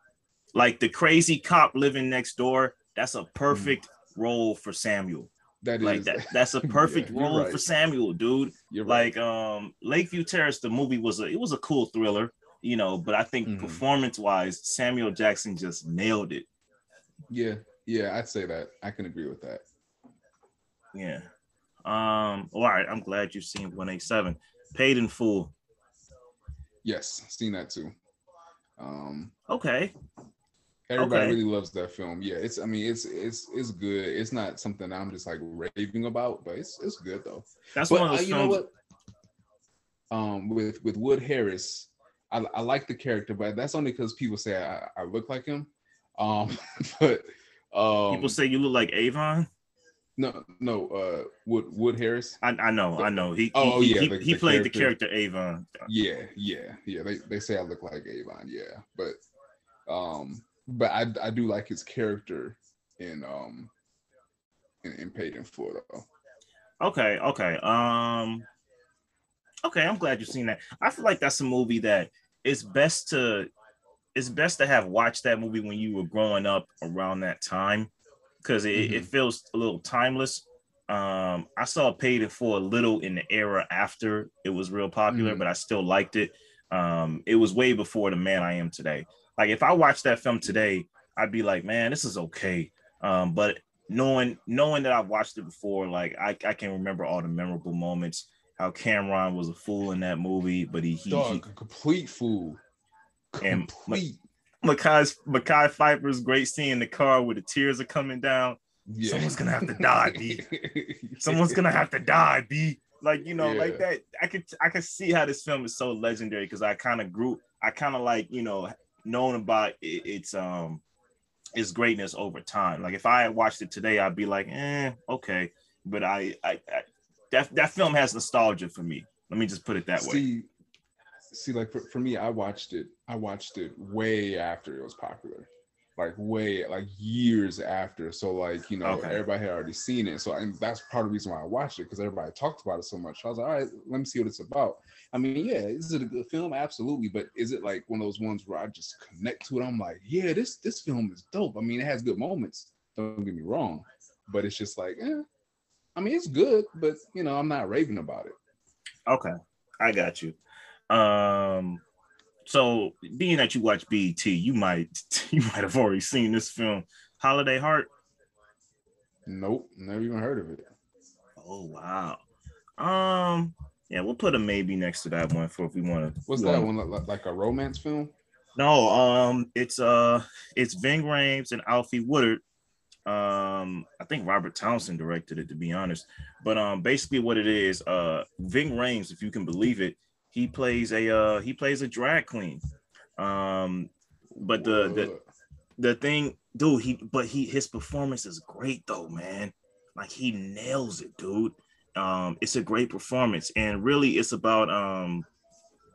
Like the crazy cop living next door. That's a perfect role for Samuel. That is Like that. That's a perfect Yeah, role right. for Samuel, dude. You're right. like um Lakeview Terrace, the movie was a it was a cool thriller, you know, but I think Mhm. performance wise, Samuel Jackson just nailed it. yeah, yeah, I'd say that. I can agree with that. Yeah. Um, all right, I'm glad you've seen 187. Paid in full. Yes, seen that too. Um, Okay. Everybody Okay. really loves that film. Yeah, it's. I mean, it's it's it's good. It's not something I'm just like raving about, but it's it's good though. That's But one of uh, those you know films. what? Um, with with Wood Harris, I, I like the character, but that's only because people say I, I look like him. Um, but um, People say you look like Avon. no, no. Uh, Wood Wood Harris. I, I know, I know. He Oh, he, yeah, he, the- he the played the character. character Avon. Yeah, yeah, yeah. They they say I look like Avon. Yeah, but um, but I I do like his character in um in, in Paid in Full though. Okay, okay. Um okay, I'm glad you've seen that. I feel like that's a movie that it's best to it's best to have watched that movie when you were growing up around that time because it, it feels a little timeless. Um, I saw Paid in Full a little in the era after it was real popular, Mhm. but I still liked it. Um, it was way before the man I am today. Like if I watched that film today, I'd be like, man, this is okay. Um, but knowing knowing that I've watched it before, like I, I can remember all the memorable moments. How Cam'ron was a fool in that movie, but he he, Dog, he a complete fool. And- Complete. Mekhi's Mekhi Phifer's great scene in the car where the tears are coming down. Yeah. Someone's gonna have to die, B. Someone's gonna have to die, B. Like you know, like that. I could I could see how this film is so legendary because I kind of grew. I kind of like you know known about it, its um its greatness over time. Like if I had watched it today, I'd be like, eh, okay. But I I, I that that film has nostalgia for me. Let me just put it that way. see, see, like for, for me, I watched it. I watched it way after it was popular, like way, like years after. So like you know, Okay. everybody had already seen it. So and that's part of the reason why I watched it because everybody talked about it so much. I was like, all right, let me see what it's about. I mean, yeah, is it a good film? Absolutely, but is it like one of those ones where I just connect to it? I'm like, yeah, this this film is dope. I mean, it has good moments. Don't get me wrong, but it's just like, eh. I mean, it's good, but you know, I'm not raving about it. Okay, I got you. Um, so being that you watch BET, you might you might have already seen this film, Holiday Heart. Nope, never even heard of it. Oh wow. Um, yeah, we'll put a maybe next to that one for if we want to. What's that one like, like a romance film? No, um, it's uh, it's Ving Rhames and Alfre Woodard. Um, I think Robert Townsend directed it, to be honest. But um, basically, what it is, uh, Ving Rhames, if you can believe it, he plays a uh, he plays a drag queen. Um, but the the the thing, dude, he but he his performance is great though, man. Like he nails it, dude. Um, it's a great performance, and really, it's about um,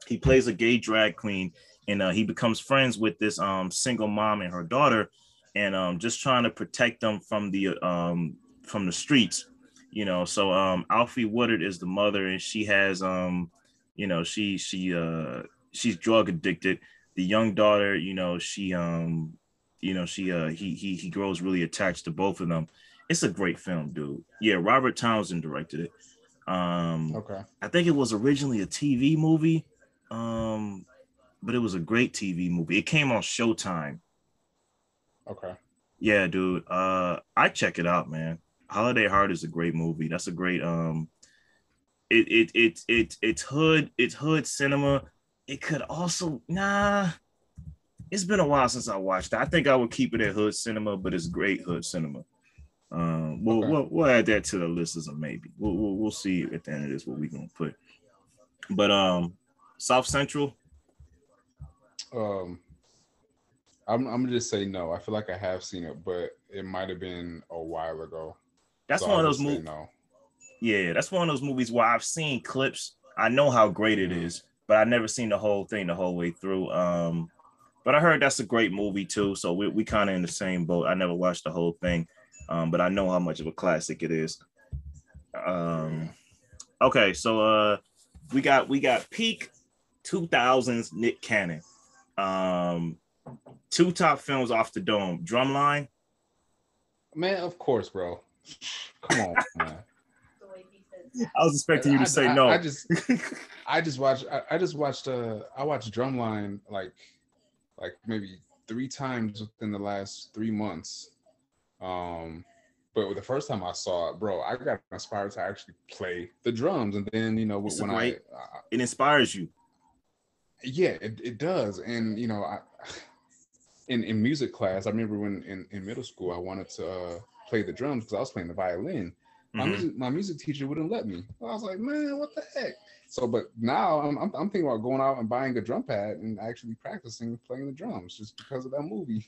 he plays a gay drag queen, and uh, he becomes friends with this um single mom and her daughter, and um, just trying to protect them from the um from the streets, you know. So um, Alfre Woodard is the mother, and she has um, you know, she she uh she's drug addicted. The young daughter, you know, she um you know she uh he he he grows really attached to both of them. It's a great film dude. Yeah robert townsend directed it. Um Okay. i think it was originally a tv movie um but it was a great tv movie. It came on showtime. Okay. yeah dude. Uh i check it out man. Holiday heart is a great movie. That's a great um it it it, it it's hood it's hood cinema it could also nah it's been a while since i watched it i think i would keep it at hood cinema but it's great hood cinema um we'll, Okay. we'll, we'll add that to the list as a maybe we'll, we'll, we'll see at the end of this what we're gonna put but um south central Um, I'm I'm gonna just say no. I feel like I have seen it, but it might have been a while ago. that's So one of those movies No. Yeah, that's one of those movies where I've seen clips. I know how great it Mhm. but I never seen the whole thing the whole way through. Um, but I heard that's a great movie too. So we we kind of in the same boat. I never watched the whole thing, um, but I know how much of a classic it is. Um, okay, so uh, we got we got peak 2000s Nick Cannon. Um, two top films off the dome. Drumline. Man, of course, bro. Come on, man. I was expecting you to I- say I- no. I just I just watched I, I just watched uh I watched Drumline like like maybe three times within the last three months. Um but the first time I saw it, bro, I got inspired to actually play the drums. And then, you know, It's when great- I, I it inspires you. yeah, it, it does. And you know, I in, in music class, I remember when in, in middle school I wanted to uh, play the drums because I was playing the violin. My Mhm. music my music teacher wouldn't let me. I was like, man, what the heck? So, but now I'm, I'm I'm thinking about going out and buying a drum pad and actually practicing playing the drums just because of that movie.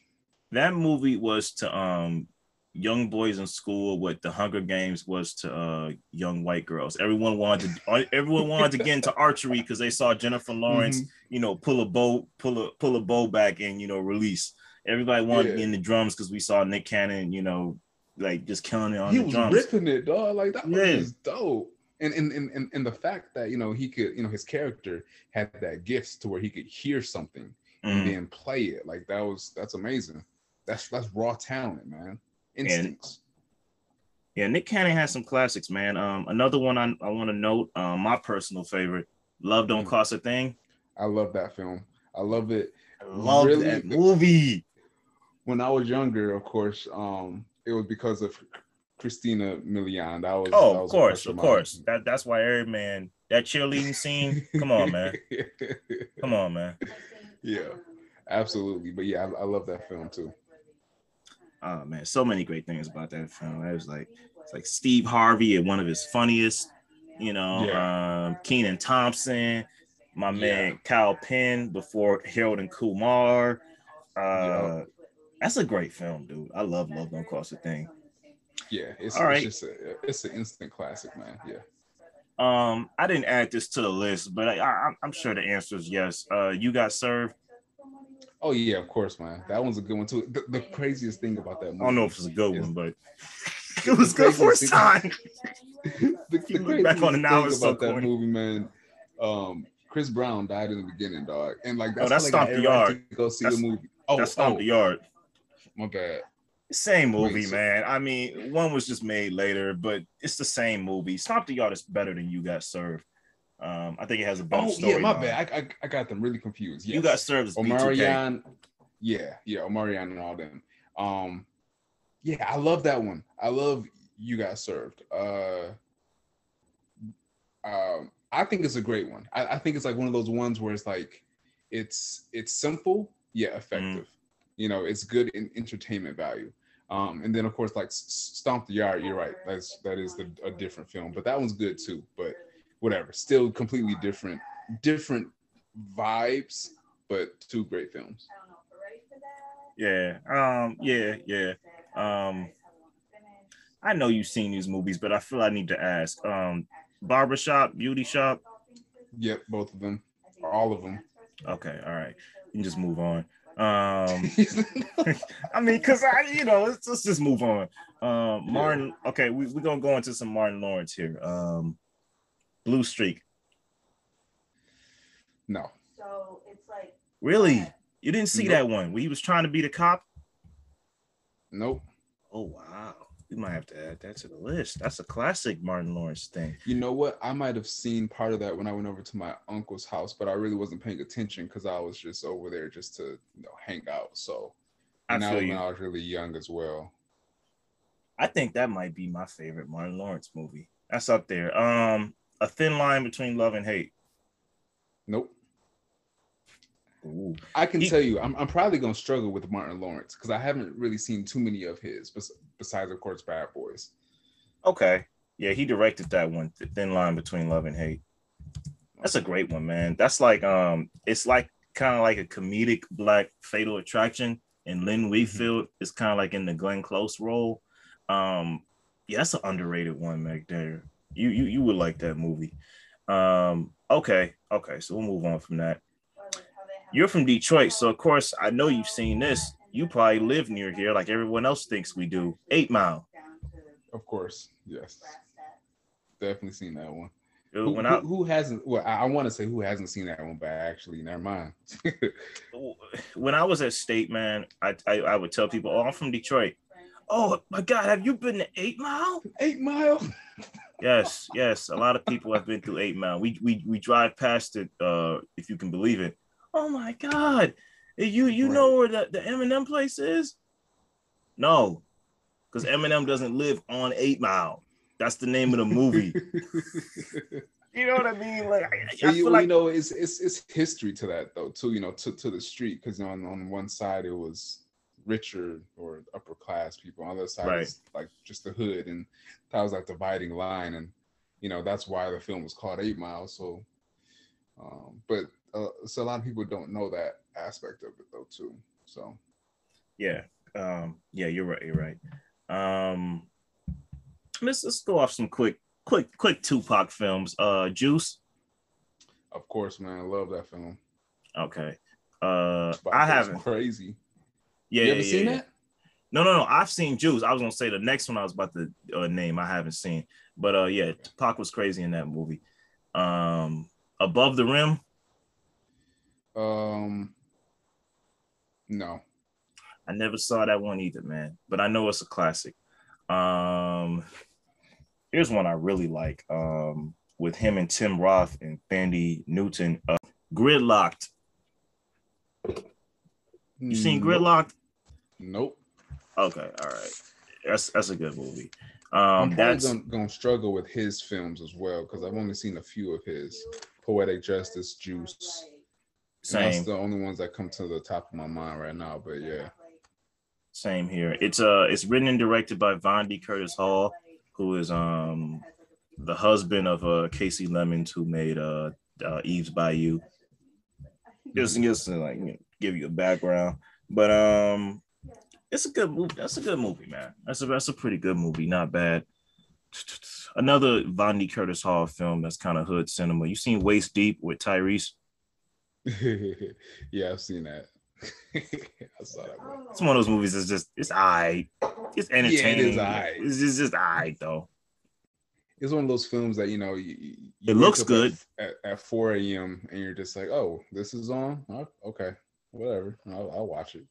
that movie was to um young boys in school what the Hunger Games was to uh young white girls. Everyone wanted to everyone wanted to get into archery because they saw Jennifer Lawrence, Mhm. you know, pull a bow, pull a pull a bow back and you know release. Everybody wanted to Yeah. get in the drums because we saw Nick Cannon, you know, like just killing it on He the was ripping it, dog. Like that Yeah. was dope. And and, and and and the fact that you know he could, you know, his character had that gift to where he could hear something and Mhm. then play it. Like that was that's amazing. That's that's raw talent, man. Instincts. Yeah, Nick Cannon has some classics, man. Um, another one I, I want to note, um, my personal favorite, Love Don't Mm. Cost a Thing. I love that film. I love it. I love Really? that movie. When I was younger, of course, um, it was because of Christina Milian. That was Oh, of was a course, of course. That that's why every man that cheerleading scene. Come on, man. Come on, man. yeah, absolutely. But yeah, I, I love that film too. Oh man, so many great things about that film. It was like it's like Steve Harvey at one of his funniest, you know, um Kenan Thompson, my man Kal Penn before Harold and Kumar. Uh Yeah. That's a great film, dude. I love Love Don't Cost a Thing. Yeah, it's, All right. it's just a, it's an instant classic, man. Yeah. Um, I didn't add this to the list, but I, I'm sure the answer is yes. Uh, you got served. Oh yeah, of course, man. That one's a good one too. The, the craziest thing about that movie. I don't know if it's a good one, but it was good for its time. the, the look back on craziest now, thing so about that movie, man. Um, Chris Brown died in the beginning, dog, and like Oh, that's, they got Stomp the Yard. to Go see That's- the movie. Oh, That's Stomp oh, the Yard. My bad. Same movie, Wait, so- man. I mean, one was just made later, but it's the same movie. Stomp the Yard is better than You Got Served. Um, I think it has a better Oh story. yeah, my bad. I, I, I got them really confused. Yes. You Got Served is B2K. Yeah, yeah, Omarion and all them. Um, yeah, I love that one. I love you got served. Uh, um, I think it's a great one. I, I think it's like one of those ones where it's like, it's it's simple yet effective. You know, it's good in entertainment value. Um, and then of course, like Stomp the Yard, you're right. That's that is the, a different film, but that one's good too. But whatever, still completely different, different vibes, but two great films. Yeah. Um, yeah, yeah. Um, I know you've seen these movies, but I feel I need to ask. Um, Barbershop, Beauty Shop. Yep, both of them, all of them. Okay, all right. You can just move on. Um, I mean, cause I, you know, let's, let's just move on. Um, Martin. Okay, we we're gonna go into some Martin Lawrence here. Um, Blue Streak. no, So it's like Really? You didn't see Nope. that one where he was trying to be the cop? nope. Oh wow, we might have to add that to the list. That's a classic Martin Lawrence thing. You know what? I might have seen part of that when I went over to my uncle's house, but I really wasn't paying attention because I was just over there just to you know hang out. So I and was when. I was really young as well. I think that might be my favorite Martin Lawrence movie. That's up there. Um, A Thin Line Between Love and Hate. Nope. Ooh. I can He- tell you, I'm, I'm probably gonna struggle with Martin Lawrence because I haven't really seen too many of his, besides of course Bad Boys. Okay. Yeah, he directed that one, Th- Thin Line Between Love and Hate. That's a great one, man. That's like um, it's like kind of like a comedic black Fatal Attraction, and Lynn Whitfield is kind of like in the Glenn Close role. Um, yeah, that's an underrated one, Meg. There, you you you would like that movie. Um, okay, okay, so we'll move on from that. You're from Detroit, so of course I know you've seen this. You probably live near here, like everyone else thinks we do. Eight Mile. Of course, yes, definitely seen that one. Dude, Who, When who- I who hasn't? Well, I, I want to say who hasn't seen that one, but actually, never mind. when I was at State, man, I, I I would tell people, "Oh, I'm from Detroit." Oh my God, have you been to Eight Mile? Eight Mile. Yes, yes. A lot of people have been through Eight Mile. We we we drive past it, uh, if you can believe it. Oh my God, you you know where the the Eminem place is? No, because Eminem doesn't live on Eight Mile. That's the name of the movie. You know what I mean? Like I, I Well, you, like you know, it's it's it's history to that though, too. You know, to, to the street because on on one side it was richer or upper class people, on the other side Right. it's like just the hood, and that was like dividing line, and you know that's why the film was called Eight Mile. So, um, but uh, so a lot of people don't know that aspect of it though, too. So Yeah. Um, yeah, you're right. You're right. Um, let's let's go off some quick, quick, quick Tupac films. Uh, Juice. of course, man, I love that film. Okay. Uh, I haven't. Crazy. Yeah, you ever yeah, seen yeah. that? No, no, no. I've seen Juice. I was gonna say the next one I was about to uh, name. I haven't seen, but uh, yeah, Tupac was crazy in that movie. Um, Above the Rim. Um, no. I never saw that one either, man. But I know it's a classic. Um, here's one I really like. Um, with him and Tim Roth and Thandie Newton, uh, Gridlocked. You seen Nope. Gridlocked? Nope. Okay, all right. That's that's a good movie. I'm Um, probably that's gonna, gonna struggle with his films as well because I've only seen a few of his. Poetic Justice, Juice. And that's the only ones that come to the top of my mind right now. But yeah. same here. It's uh it's written and directed by Vondie Curtis Hall, who is um the husband of uh Kasi Lemmons, who made uh, uh Eve's Bayou. Just just to like give you a background, but um, it's a good movie. That's a good movie, man. That's a that's a pretty good movie. Not bad. Another Vondie Curtis Hall film that's kind of hood cinema. You seen Waist Deep with Tyrese? yeah, I've seen that. I saw that one. It's one of those movies that's just it's alright. It's entertaining. aight. It's just just alright though. It's one of those films that you know you, you It looks good. at, at, at 4 a.m. and you're just like, oh, this is on. Oh, okay, whatever. I'll, I'll watch it.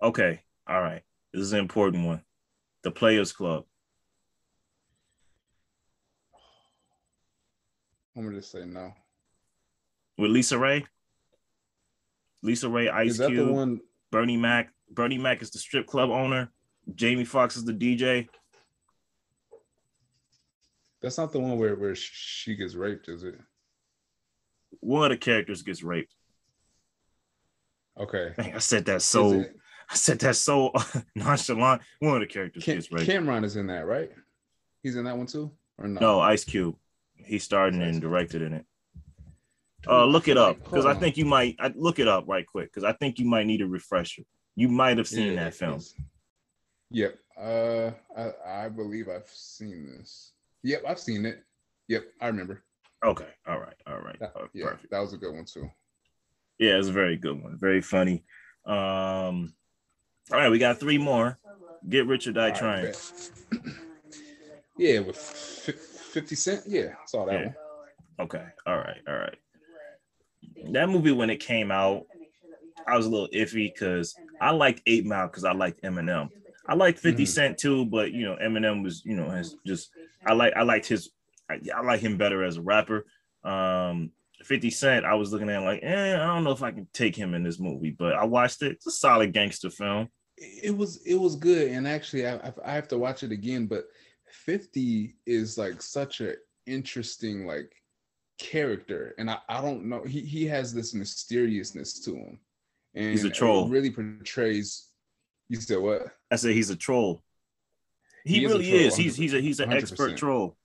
Okay, all right. This is an important one. The Players Club. I'm gonna just say no. With LisaRaye. Lisa Ray, Ice Cube, one? Bernie Mac. Bernie Mac is the strip club owner. Jamie Foxx is the DJ. That's not the one where where she gets raped, is it? One of the characters gets raped. Okay. Dang, I said that so. I said that so nonchalant. One of the characters Cam- gets raped. Cameron is in that, right? He's in that one too, or no? no, Ice Cube. He starred in it and directed in it. Dude, Uh, look it up because I think you might. I, look it up right quick because I think you might need a refresher. You might have seen Yeah, that film. it's- Yep. Uh, I I believe I've seen this. Yep, I've seen it. Yep, I remember. Okay. All right. All right. That, Oh, yeah, Perfect. that was a good one too. Yeah, it's a very good one. Very funny. Um, all right, we got three more. Get rich or die All right, trying. bet. yeah, with fi- Fifty Cent. Yeah, saw that Yeah. one. Okay. All right. All right. That movie when it came out, I was a little iffy because I liked Eight Mile because I liked Eminem. I liked 50 Mhm. Cent too, but you know, Eminem was, you know, has just I like I liked his I, I like him better as a rapper. Um 50 Cent, I was looking at like, eh, I don't know if I can take him in this movie, but I watched it. It's a solid gangster film. It was it was good, and actually, I I- have to watch it again. But Fifty is like such a interesting like character, and I, I don't know. He he has this mysteriousness to him, and He's a troll. really portrays. You said what? I said he's a troll. He, He is really troll, is. He's he's a he's an expert 100%. troll.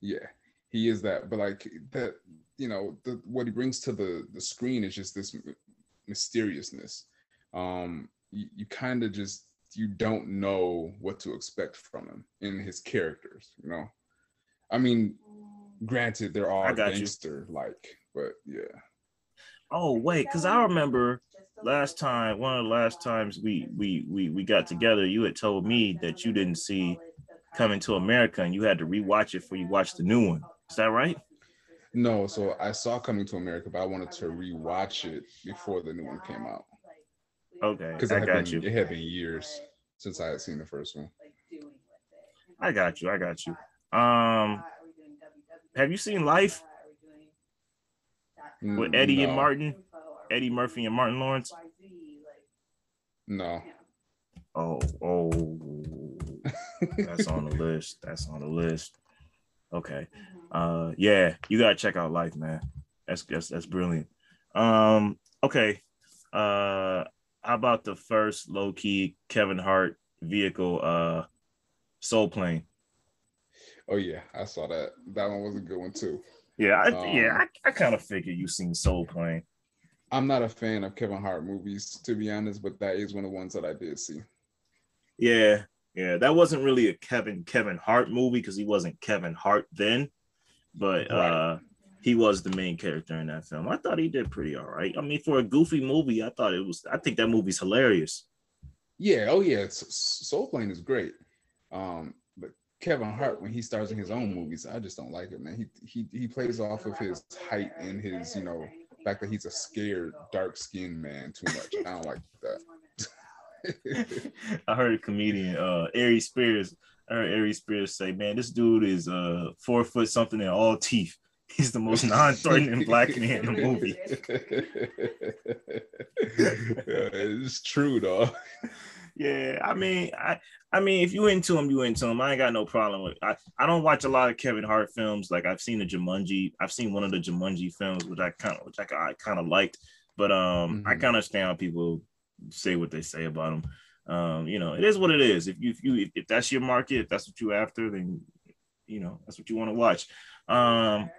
Yeah, he is that. But like that, you know, the, what he brings to the the screen is just this m- mysteriousness. Um, you, you kind of just you don't know what to expect from him in his characters. You know, I mean, granted, they're all gangster like, but yeah. Oh wait, because I remember last time, one of the last times we we we we got together, you had told me that you didn't see Coming to America and you had to rewatch it before you watched the new one. Is that right? No, so I saw Coming to America, but I wanted to rewatch it before the new one came out Okay, because I got been- you. it had been years since I had seen the first one. I got you. I got you. Um, have you seen Life with Mm, Eddie and Martin? Eddie Murphy and Martin Lawrence? No. Oh, oh, that's on the list. That's on the list. Okay. Uh yeah, you gotta check out Life, man. That's that's that's brilliant. Um, okay. Uh how about the first low-key Kevin Hart vehicle uh Soul Plane? Oh yeah, I saw that. That one was a good one too. Yeah, I, Um, yeah, I, I kind of figured you seen Soul Plane. I'm not a fan of Kevin Hart movies, to be honest, but that is one of the ones that I did see. Yeah, yeah, that wasn't really a Kevin Kevin Hart movie because he wasn't Kevin Hart then, but uh he was the main character in that film. I thought he did pretty all right. I mean, for a goofy movie, I thought it was. I think that movie's hilarious. Yeah, oh yeah, Soul Plane is great. Um, Kevin Hart, when he stars in his own movies, I just don't like it, man. He he he plays off of his height and his, you know, fact that he's a scared, dark skinned man too much. I don't like that. I heard a comedian, uh, Aries Spears. I heard Aries Spears say, "Man, this dude is uh four foot something and all teeth. He's the most non-threatening black man in the movie." it's true, though. Yeah, I mean, I I mean, if you into him, you into him. I ain't got no problem with. I I don't watch a lot of Kevin Hart films. Like I've seen the Jumanji. I've seen one of the Jumanji films, which I kind of which I, I kind of liked. But um, mm-hmm. I kind of understand how people say what they say about him. Um, you know, it is what it is. If you if you if that's your market, if that's what you after, then you know that's what you want to watch. Um,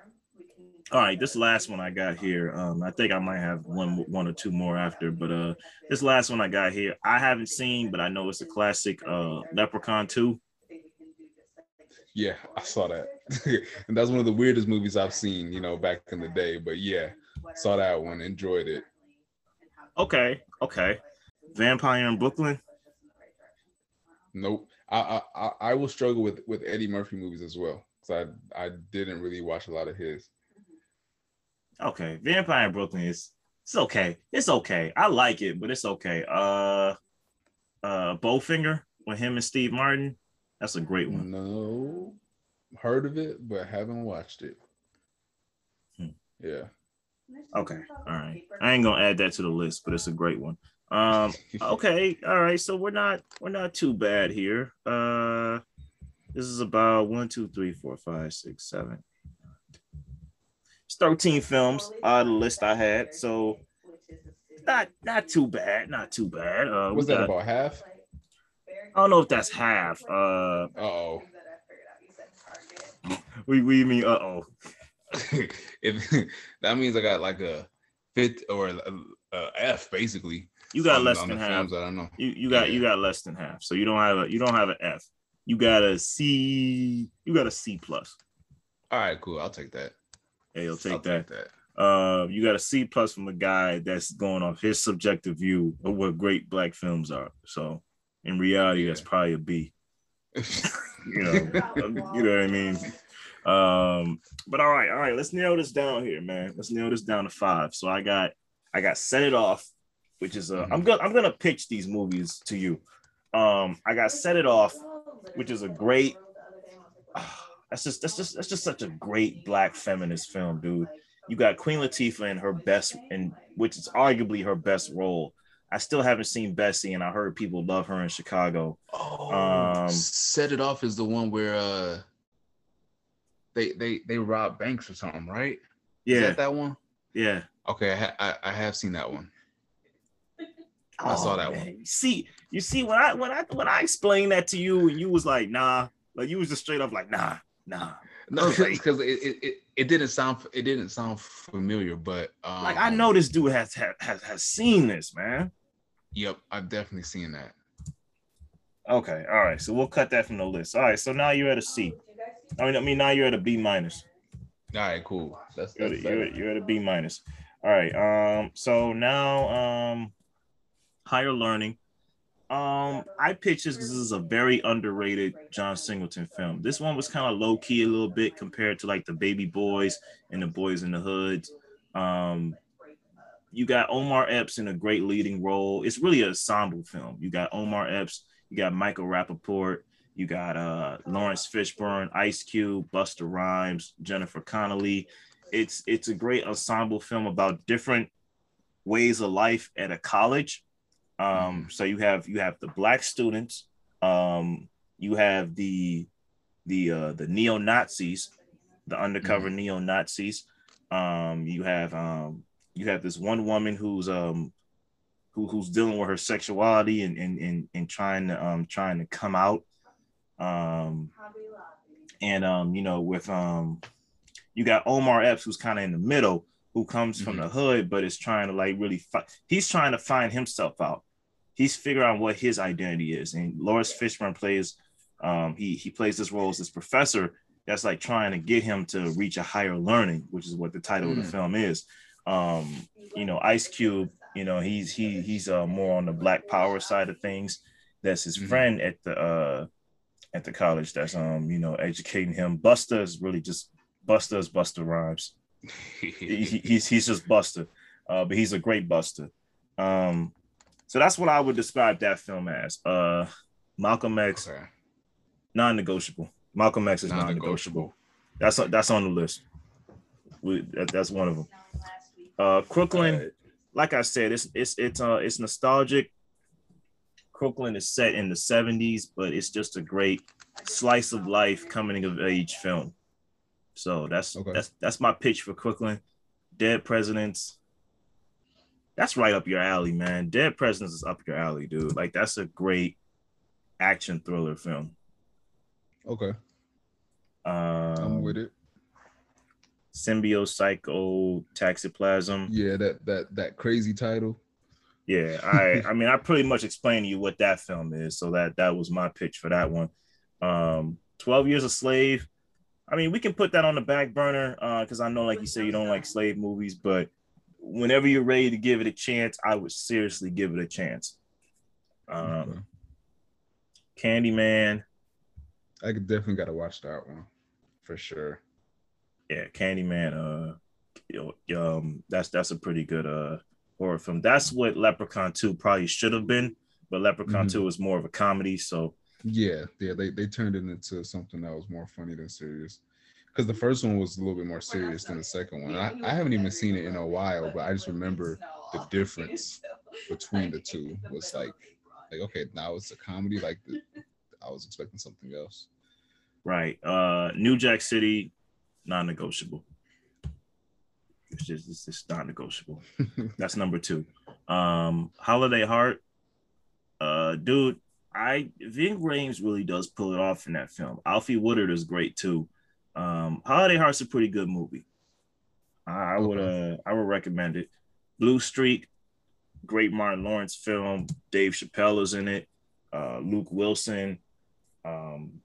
all right, this last one I got here. Um, I think I might have one one or two more after, but uh, this last one I got here, I haven't seen, but I know it's a classic. Uh, Leprechaun Two. Yeah, I saw that, and that's one of the weirdest movies I've seen. You know, back in the day, but yeah, saw that one, enjoyed it. Okay, okay. Vampire in Brooklyn. Nope. I I I will struggle with with Eddie Murphy movies as well because I I didn't really watch a lot of his. Okay, Vampire in Brooklyn is it's okay. It's okay. I like it, but it's okay. Uh, uh, Bowfinger with him and Steve Martin. That's a great one. No, heard of it, but haven't watched it. Hmm. Yeah. Okay. All right. I ain't gonna add that to the list, but it's a great one. Um. okay. All right. So we're not we're not too bad here. Uh, this is about one, two, three, four, five, six, seven, 13 films out of the list I had. So not not too bad. Not too bad. Uh, was that got, about half? I don't know if that's half. Uh oh. We we mean uh oh. if that means I got like a fifth or a, a F basically. You got on, less on than half. I don't know. You you got yeah. you got less than half. So you don't have a you don't have an F. You got a C. You got a C plus. All right, cool. I'll take that. Hey, you'll take that. that. Uh, you got a C plus from a guy that's going off his subjective view of what great black films are. So in reality, yeah. that's probably a B. you know, you know what I mean. Um, but all right, all right, let's nail this down here, man. Let's nail this down to five. So I got, I got set it off, which is a. Mm-hmm. I'm gonna, I'm gonna pitch these movies to you. Um, I got set it off, which is a great. Uh, that's just that's just that's just such a great black feminist film, dude. You got Queen Latifah in her best, and which is arguably her best role. I still haven't seen Bessie, and I heard people love her in Chicago. Oh, um, set it off is the one where uh, they they they rob banks or something, right? Yeah, is that, that one. Yeah. Okay, I, ha- I, I have seen that one. I saw that man. one. See, you see when I when I when I explained that to you, and you was like, nah, like you was just straight up like, nah, Nah, no, because it, it, it didn't sound it didn't sound familiar, but um, like I know this dude has has has seen this, man. Yep, I've definitely seen that. Okay, all right, so we'll cut that from the list. All right, so now you're at a C. I mean, I mean now you're at a B minus. All right, cool. That's, that's you're, you're, you're, at a B minus. All right, um, so now um, higher learning. Um, I pitched this because this is a very underrated John Singleton film. This one was kind of low key a little bit compared to like the Baby Boys and the Boys in the Hoods. Um, you got Omar Epps in a great leading role. It's really an ensemble film. You got Omar Epps, you got Michael Rapaport, you got uh, Laurence Fishburne, Ice Cube, Busta Rhymes, Jennifer Connelly. It's it's a great ensemble film about different ways of life at a college um, mm-hmm. so you have you have the black students, um, you have the the uh, the neo Nazis, the undercover mm-hmm. neo Nazis. Um, you have um, you have this one woman who's um, who, who's dealing with her sexuality and and and, and trying to um, trying to come out. Um, and um, you know, with um, you got Omar Epps who's kind of in the middle, who comes mm-hmm. from the hood, but is trying to like really fi- he's trying to find himself out. He's figuring out what his identity is. And Laurence Fishburne plays um, he he plays this role as this professor that's like trying to get him to reach a higher learning, which is what the title mm. of the mm. film is. Um, you know, Ice Cube, you know, he's he he's uh, more on the black power side of things. That's his mm-hmm. friend at the uh at the college that's um, you know, educating him. Busta is really just Busta's Busta Rhymes he, he's he's just Busta, uh, but he's a great Busta. Um, So that's what I would describe that film as. Uh, Malcolm X, Okay. non-negotiable. Malcolm X is non-negotiable. That's that's on the list. We, that, that's one of them. Uh, Crooklyn, like I said, it's it's it's uh it's nostalgic. Crooklyn is set in the 70s, but it's just a great slice of life coming of age film. So that's Okay. that's that's my pitch for Crooklyn. Dead Presidents. That's right up your alley, man. Dead Presidents is up your alley, dude. Like that's a great action thriller film. Okay. Um, I'm with it. Symbio Psycho Taxiplasm. Yeah, that that that crazy title. Yeah, I I mean I pretty much explained to you what that film is, so that that was my pitch for that one. Um, Twelve Years a Slave. I mean, we can put that on the back burner because I know, like you say, you don't like slave movies, but whenever you're ready to give it a chance, I would seriously give it a chance. Um, Okay. Candyman, I could definitely got to watch that one for sure. yeah, Candyman. Uh, um, that's that's a pretty good uh horror film. That's what Leprechaun Two probably should have been, but Leprechaun Mhm. Two was more of a comedy, so. Yeah, yeah, they they turned it into something that was more funny than serious. Because the first one was a little bit more serious than the second one. I, I haven't even seen it in a while, but I just remember the difference between the two was like like okay, now it's a comedy. Like the, I was expecting something else. Right. Uh New Jack City, non-negotiable. It's just it's just non-negotiable. That's number two. Um Holiday Heart. Uh dude, I Ving Rhames really does pull it off in that film. Alfre Woodard is great too. Um Holiday Heart's a pretty good movie. I, would uh I would recommend it. Blue Streak, great Martin Lawrence film. Dave Chappelle is in it. Uh Luke Wilson. Um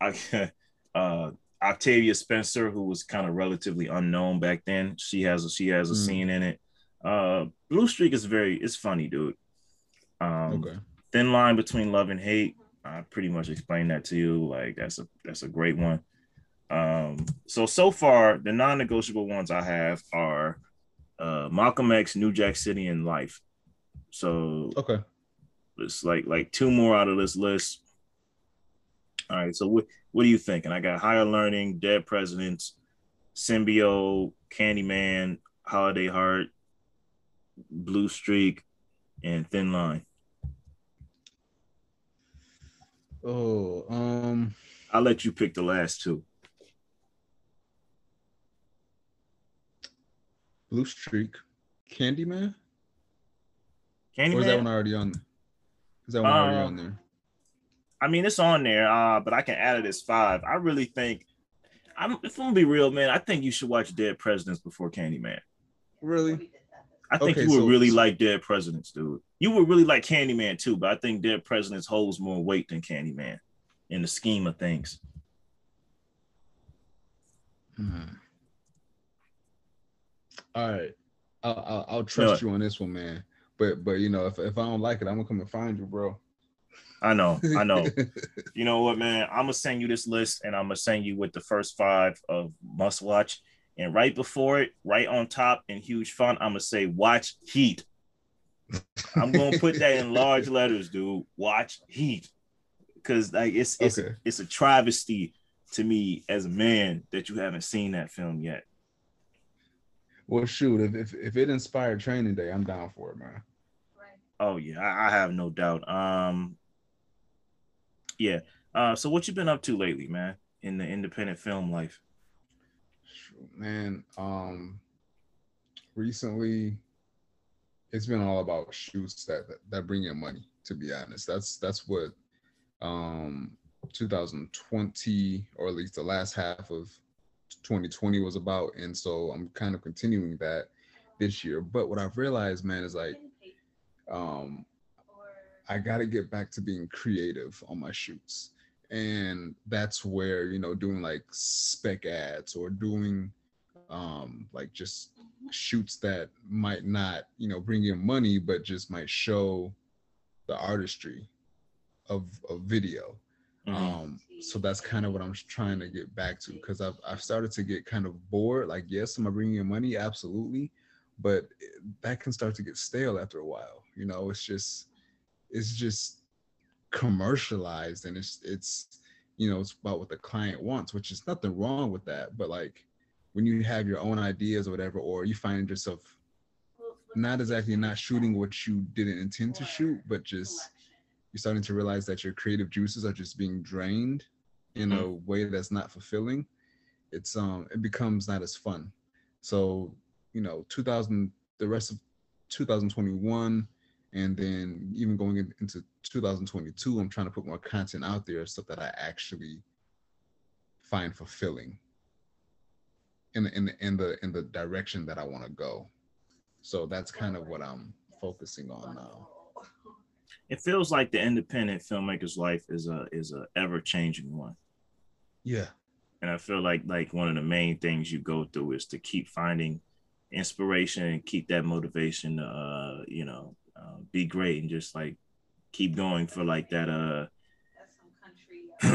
I, uh, Octavia Spencer, who was kind of relatively unknown back then. She has a, she has a Mm. scene in it. Uh, Blue Streak is very it's funny, dude. Um, okay. Thin line between love and hate. I pretty much explained that to you. Like that's a that's a great one. Um, so so far the non-negotiable ones I have are uh, Malcolm X, New Jack City, and Life. So Okay. it's like like two more out of this list. All right, so what what do you think? And I got higher learning, dead presidents, symbio, Candyman, Holiday Heart, Blue Streak, and Thin Line. Oh, um, I'll let you pick the last two. Blue Streak, Candyman, or Candyman. is that one already on? Is that one already Uh, on there? I mean, it's on there, uh, but I can add it as five. I really think, I'm if I'm gonna be real, man, I think you should watch Dead Presidents before Candyman. Really? I think Okay, you would so- really so- like Dead Presidents, dude. You would really like Candyman too, but I think Dead Presidents holds more weight than Candyman in the scheme of things. Hmm. All right, I'll, I'll, I'll trust what? you on this one, man. But but you know, if, if I don't like it, I'm gonna come and find you, bro. I know, I know. you know what, man? I'm gonna send you this list, and I'm gonna send you with the first five of must watch. And right before it, right on top in huge font, I'm gonna say watch Heat. I'm gonna put that in large letters, dude. Watch Heat, because like it's it's Okay. it's a travesty to me as a man that you haven't seen that film yet. Well, shoot, if, if if it inspired Training Day, I'm down for it, man. Oh yeah, I, I have no doubt. Um, yeah. Uh, so what you been up to lately, man, in the independent film life? Man, um, recently, it's been all about shoots that, that that bring in money. To be honest, that's that's what um 2020 or at least the last half of 2020 was about, and so I'm kind of continuing that this year. But what I've realized, man, is like um I got to get back to being creative on my shoots. And that's where, you know, doing like spec ads or doing um like just shoots that might not, you know, bring in money but just might show the artistry of of video. Mhm. Um so that's kind of what I'm trying to get back to because I've I've started to get kind of bored. Like, yes, am I bringing in money? Absolutely. but that can start to get stale after a while. You know, it's just it's just commercialized and it's it's you know it's about what the client wants, which is nothing wrong with that. But like when you have your own ideas or whatever, or you find yourself not exactly not shooting what you didn't intend to shoot, but just you're starting to realize that your creative juices are just being drained in mm-hmm. a way that's not fulfilling. It's um it becomes not as fun. So you know 2000 the rest of 2021 and then even going into 2022 i'm trying to put more content out there stuff that i actually find fulfilling in the in the in the, in the direction that i want to go so that's kind of what i'm focusing on now it feels like the independent filmmaker's life is a is a ever changing one. Yeah. And i feel like like one of the main things you go through is to keep finding inspiration and keep that motivation uh you know uh, be great and just like keep going for like that uh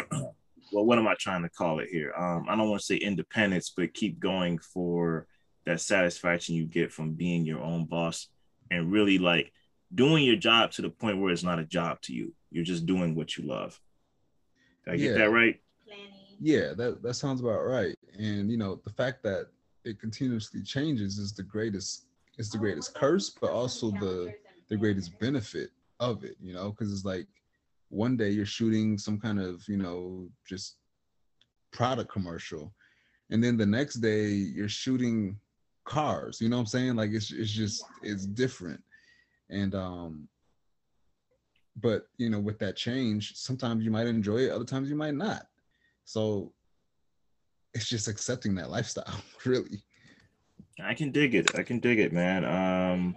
well what am i trying to call it here? Um i don't want to say independence but keep going for that satisfaction you get from being your own boss and really like doing your job to the point where it's not a job to you. You're just doing what you love. Did i yeah. get that right? Yeah that, that sounds about right. And you know the fact that it continuously changes is the greatest it's the greatest curse but also the the greatest benefit of it you know because it's like one day you're shooting some kind of you know just product commercial and then the next day you're shooting cars you know what i'm saying? Like it's it's just it's different and um but you know with that change sometimes you might enjoy it other times you might not so it's just accepting that lifestyle, really. I can dig it. I can dig it, man. Um,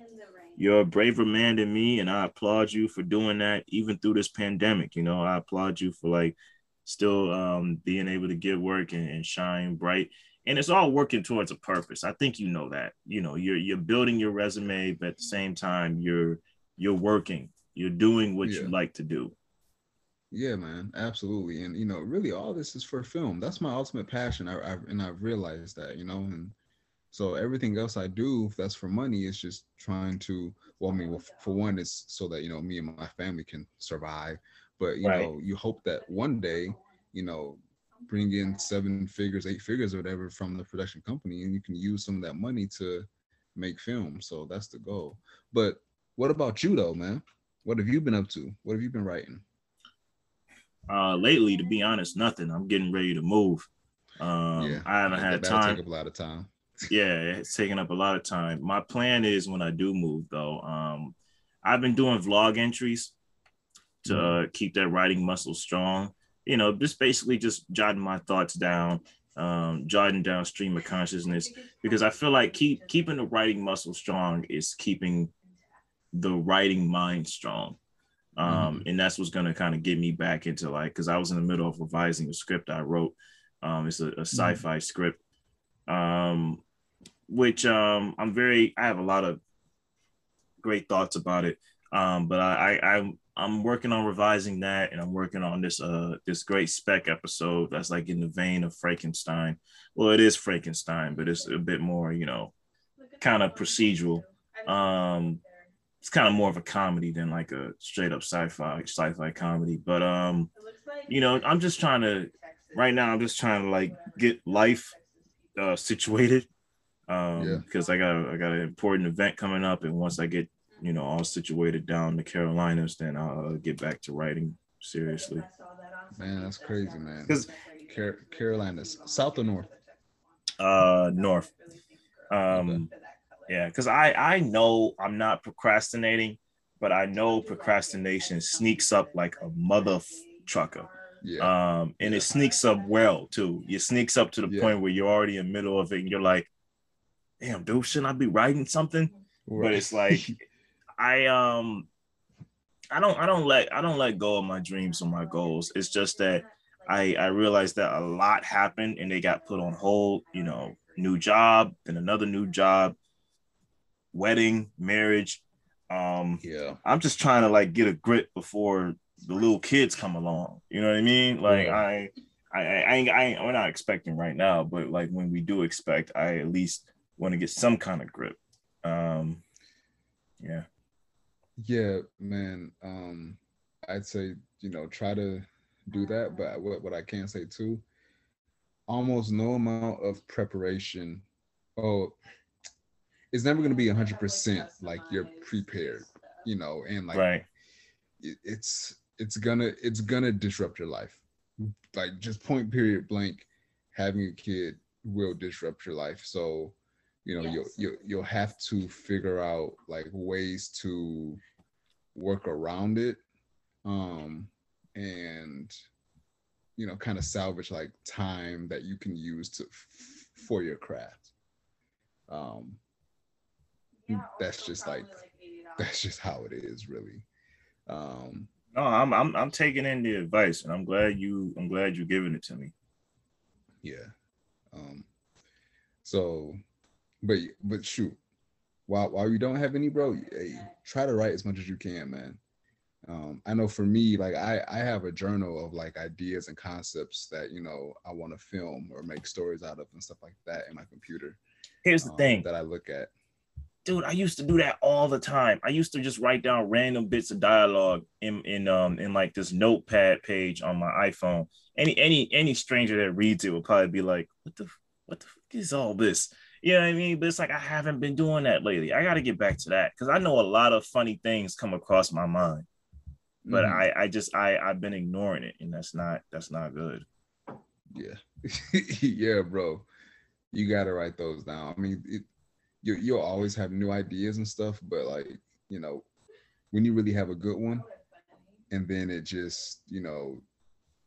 you're a braver man than me, and I applaud you for doing that, even through this pandemic. You know, I applaud you for like still um, being able to get work and, and shine bright. And it's all working towards a purpose. I think you know that. You know, you're you're building your resume, but at the same time, you're you're working. You're doing what yeah. you like to do. Yeah, man, absolutely. And you know, really, all this is for film. That's my ultimate passion. I, I and I've realized that, you know, and so everything else I do, if that's for money, is just trying to. Well, I mean, well, for one, it's so that you know me and my family can survive. But you right. know, you hope that one day, you know, bring in seven figures, eight figures, or whatever from the production company, and you can use some of that money to make film. So that's the goal. But what about you, though, man? What have you been up to? What have you been writing? Uh, lately, to be honest, nothing. I'm getting ready to move. Um, yeah, I haven't had time. Take a lot of time. yeah, it's taking up a lot of time. My plan is when I do move, though. Um, I've been doing vlog entries to mm-hmm. uh, keep that writing muscle strong. You know, just basically just jotting my thoughts down, um, jotting down stream of consciousness, because I feel like keep keeping the writing muscle strong is keeping the writing mind strong. Um, mm-hmm. and that's what's going to kind of get me back into like because I was in the middle of revising a script I wrote. Um, it's a, a mm-hmm. sci-fi mm-hmm. script, um, which um, I'm very I have a lot of great thoughts about it. Um, but I, I I'm I'm working on revising that, and I'm working on this uh this great spec episode that's like in the vein of Frankenstein. Well, it is Frankenstein, but it's a bit more you know kind of procedural. Um, it's kind of more of a comedy than like a straight up sci-fi sci-fi comedy. But um, you know, I'm just trying to right now. I'm just trying to like get life uh, situated um, because I got I got an important event coming up, and once I get you know all situated down the Carolinas, then I'll uh, get back to writing seriously. Man, that's crazy, man. Because Car- Carolinas, south or north? Uh, north. Um. Yeah, because I I know I'm not procrastinating, but I know procrastination sneaks up like a mother trucker. Yeah. Um, and yeah. it sneaks up well too. It sneaks up to the yeah. point where you're already in the middle of it and you're like, damn, dude, shouldn't I be writing something? Right. But it's like I um I don't I don't let I don't let go of my dreams or my goals. It's just that I I realized that a lot happened and they got put on hold, you know, new job, then another new job, wedding, marriage. Um, yeah, I'm just trying to like get a grip before the little kids come along. You know what I mean? Like yeah. I, I, I, ain't, I ain't, we're not expecting right now, but like when we do expect, I at least want to get some kind of grip. Um, yeah. Yeah, man. Um, I'd say you know try to do that, but what what I can say too, almost no amount of preparation. Oh, it's never going to be hundred percent like you're prepared, you know, and like right. it, it's it's gonna it's gonna disrupt your life. Like just point period blank, having a kid will disrupt your life. So, you know, yes. you'll you'll you'll have to figure out like ways to work around it. Um and you know, kind of salvage like time that you can use to for your craft. Um that's just like that's just how it is really. Um no, I'm I'm I'm taking in the advice, and I'm glad you I'm glad you're giving it to me. Yeah. Um. So, but but shoot, while while you don't have any, bro, hey, try to write as much as you can, man. Um, I know for me, like I I have a journal of like ideas and concepts that you know I want to film or make stories out of and stuff like that in my computer. Here's the um, thing that I look at dude, I used to do that all the time. I used to just write down random bits of dialogue in in um in like this notepad page on my iPhone. Any any any stranger that reads it will probably be like, what the what the fuck is all this? You know what I mean? But it's like I haven't been doing that lately. I got to get back to that because I know a lot of funny things come across my mind, but mm-hmm. I I just I I've been ignoring it, and that's not that's not good. Yeah, yeah, bro. You got to write those down. I mean, it, you you'll always have new ideas and stuff, but like you know, when you really have a good one, and then it just you know,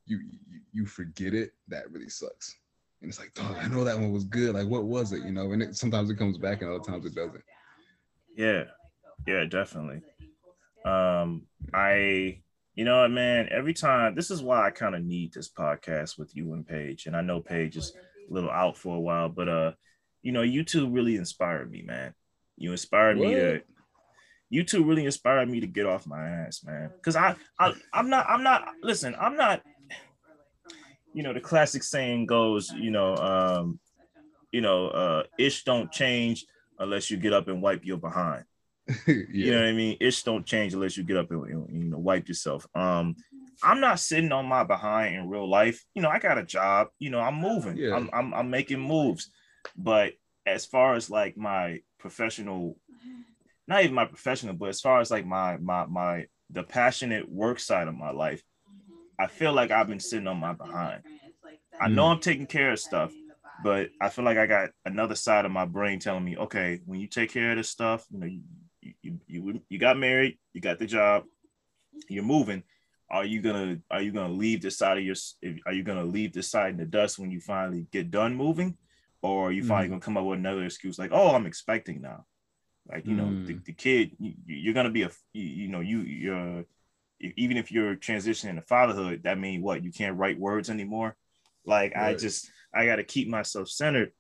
you you, you forget it, that really sucks. And it's like, oh, I know that one was good. Like, what was it? You know, and it, sometimes it comes back, and other times it doesn't. Yeah, yeah, definitely. Um, I, you know what, man. Every time, this is why I kind of need this podcast with you and Paige. And I know Paige is a little out for a while, but uh, you know, you two really inspired me, man. You inspired what? me to you two really inspired me to get off my ass, man. Cause I, I I'm not, I'm not, listen, I'm not, you know, the classic saying goes, you know, um, you know, uh, ish don't change unless you get up and wipe your behind. yeah. You know what I mean? Ish don't change unless you get up and you know wipe yourself. Um, I'm not sitting on my behind in real life. You know, I got a job. You know, I'm moving. Yeah. I'm, I'm I'm making moves. But as far as like my professional, not even my professional, but as far as like my my my the passionate work side of my life, I feel like I've been sitting on my behind. I know mm. I'm taking care of stuff, but I feel like I got another side of my brain telling me, okay, when you take care of this stuff, you know, you you you, you got married, you got the job, you're moving. Are you gonna are you gonna leave this side of your are you gonna leave this side in the dust when you finally get done moving? or are you finally mm. gonna come up with another excuse like, oh, I'm expecting now. Like you mm. know, the, mm. the kid, you, are gonna be a, you, you know, you you're even if you're transitioning to fatherhood, that means what? You can't write words anymore. Like right. I just I got to keep myself centered.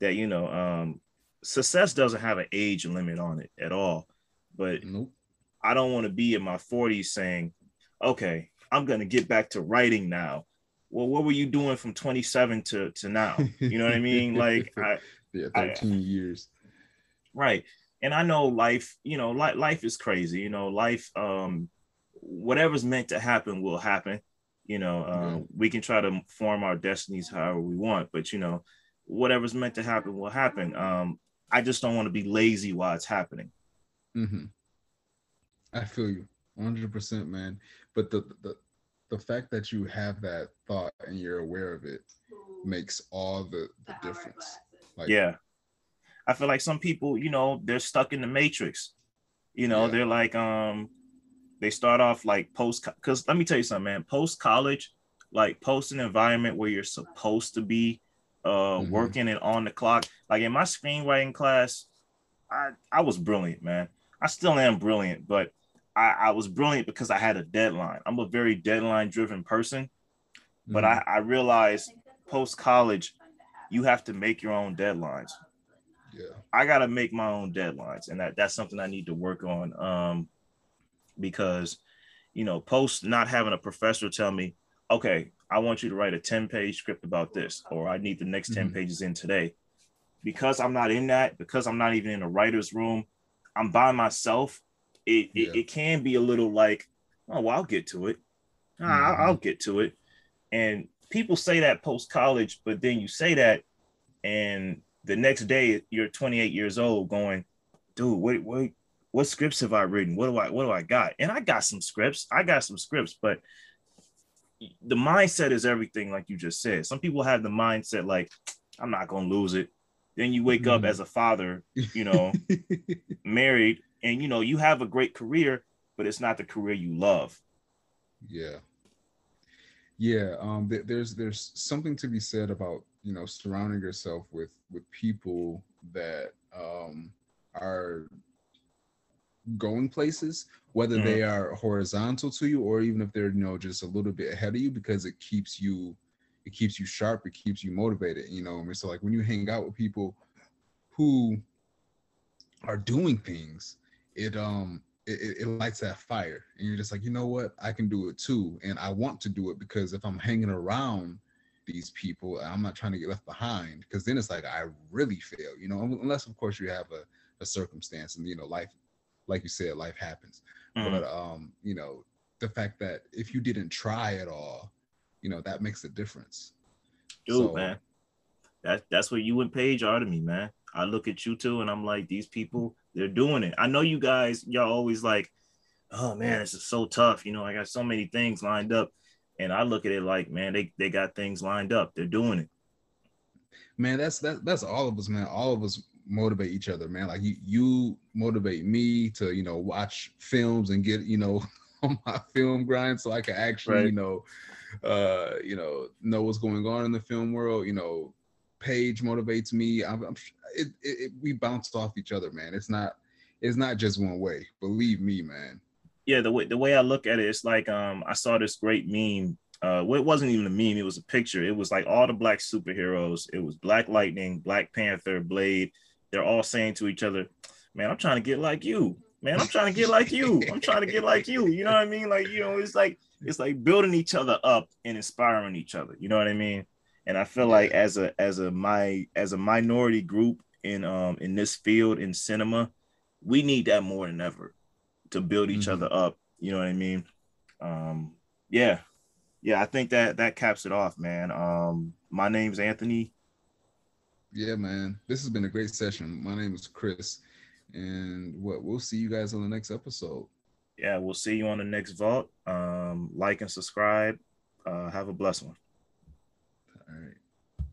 That you know, um, success doesn't have an age limit on it at all. But nope. I don't want to be in my 40s saying, okay, I'm gonna get back to writing now well, what were you doing from 27 to, to now? You know what I mean? Like, I, yeah, 13 I, years. Right. And I know life, you know, life, life is crazy. You know, life, um, whatever's meant to happen will happen. You know, uh, yeah. we can try to form our destinies however we want, but you know, whatever's meant to happen will happen. Um, I just don't want to be lazy while it's happening. Mm-hmm. I feel you 100%, man. But the, the, the fact that you have that thought and you're aware of it makes all the, the difference. Like, yeah. I feel like some people, you know, they're stuck in the matrix. You know, yeah. they're like, um, they start off like post because let me tell you something, man. Post college, like post an environment where you're supposed to be uh mm-hmm. working and on the clock. Like in my screenwriting class, I I was brilliant, man. I still am brilliant, but I, I was brilliant because I had a deadline. I'm a very deadline driven person, but mm. I, I realized post college, you have to make your own deadlines. Yeah. I got to make my own deadlines. And that, that's something I need to work on. Um, because, you know, post not having a professor tell me, okay, I want you to write a 10 page script about this, or I need the next 10 mm-hmm. pages in today. because I'm not in that, because I'm not even in a writer's room, I'm by myself. It, yeah. it, it, can be a little like, oh, well, I'll get to it. Mm-hmm. I'll, I'll get to it. And people say that post college, but then you say that, and the next day you're 28 years old, going, dude, wait, wait, what scripts have I written? What do I, what do I got? And I got some scripts. I got some scripts, but the mindset is everything, like you just said. Some people have the mindset like, I'm not gonna lose it. Then you wake mm. up as a father, you know, married, and you know, you have a great career, but it's not the career you love. Yeah. Yeah. Um, th- there's there's something to be said about, you know, surrounding yourself with with people that um are going places whether mm-hmm. they are horizontal to you or even if they're you know just a little bit ahead of you because it keeps you it keeps you sharp it keeps you motivated you know I mean, so like when you hang out with people who are doing things it um it, it lights that fire and you're just like you know what? I can do it too. And i want to do it because if i'm hanging around these people i'm not trying to get left behind because then it's like i really fail you know? Unless of course you have a, a circumstance and you know life like you said, life happens. Mm-hmm. But um, you know, the fact that if you didn't try at all, you know, that makes a difference. Dude, so, man. That that's what you and Paige are to me, man. I look at you two and I'm like, these people, they're doing it. I know you guys, y'all always like, oh man, this is so tough. You know, I got so many things lined up. And I look at it like, man, they, they got things lined up. They're doing it. Man, that's that that's all of us, man. All of us motivate each other, man. Like you, you motivate me to, you know, watch films and get, you know, on my film grind so I can actually, right. you know, uh, you know, know what's going on in the film world. You know, Paige motivates me. I'm, I'm it, it, it, we bounce off each other, man. It's not, it's not just one way. Believe me, man. Yeah, the way the way I look at it, it's like um I saw this great meme. Uh, well, it wasn't even a meme; it was a picture. It was like all the black superheroes. It was Black Lightning, Black Panther, Blade, they're all saying to each other, man, I'm trying to get like you. Man, I'm trying to get like you. I'm trying to get like you. You know what I mean? Like, you know, it's like it's like building each other up and inspiring each other. You know what I mean? And I feel like as a as a my as a minority group in um in this field in cinema, we need that more than ever to build each mm-hmm. other up. You know what I mean? Um, yeah, yeah. I think that that caps it off, man. Um, my name's Anthony yeah, man, this has been a great session. My name is Chris, and what we'll see you guys on the next episode. Yeah, we'll see you on the next vault. Um, like and subscribe. Uh, have a blessed one. All right.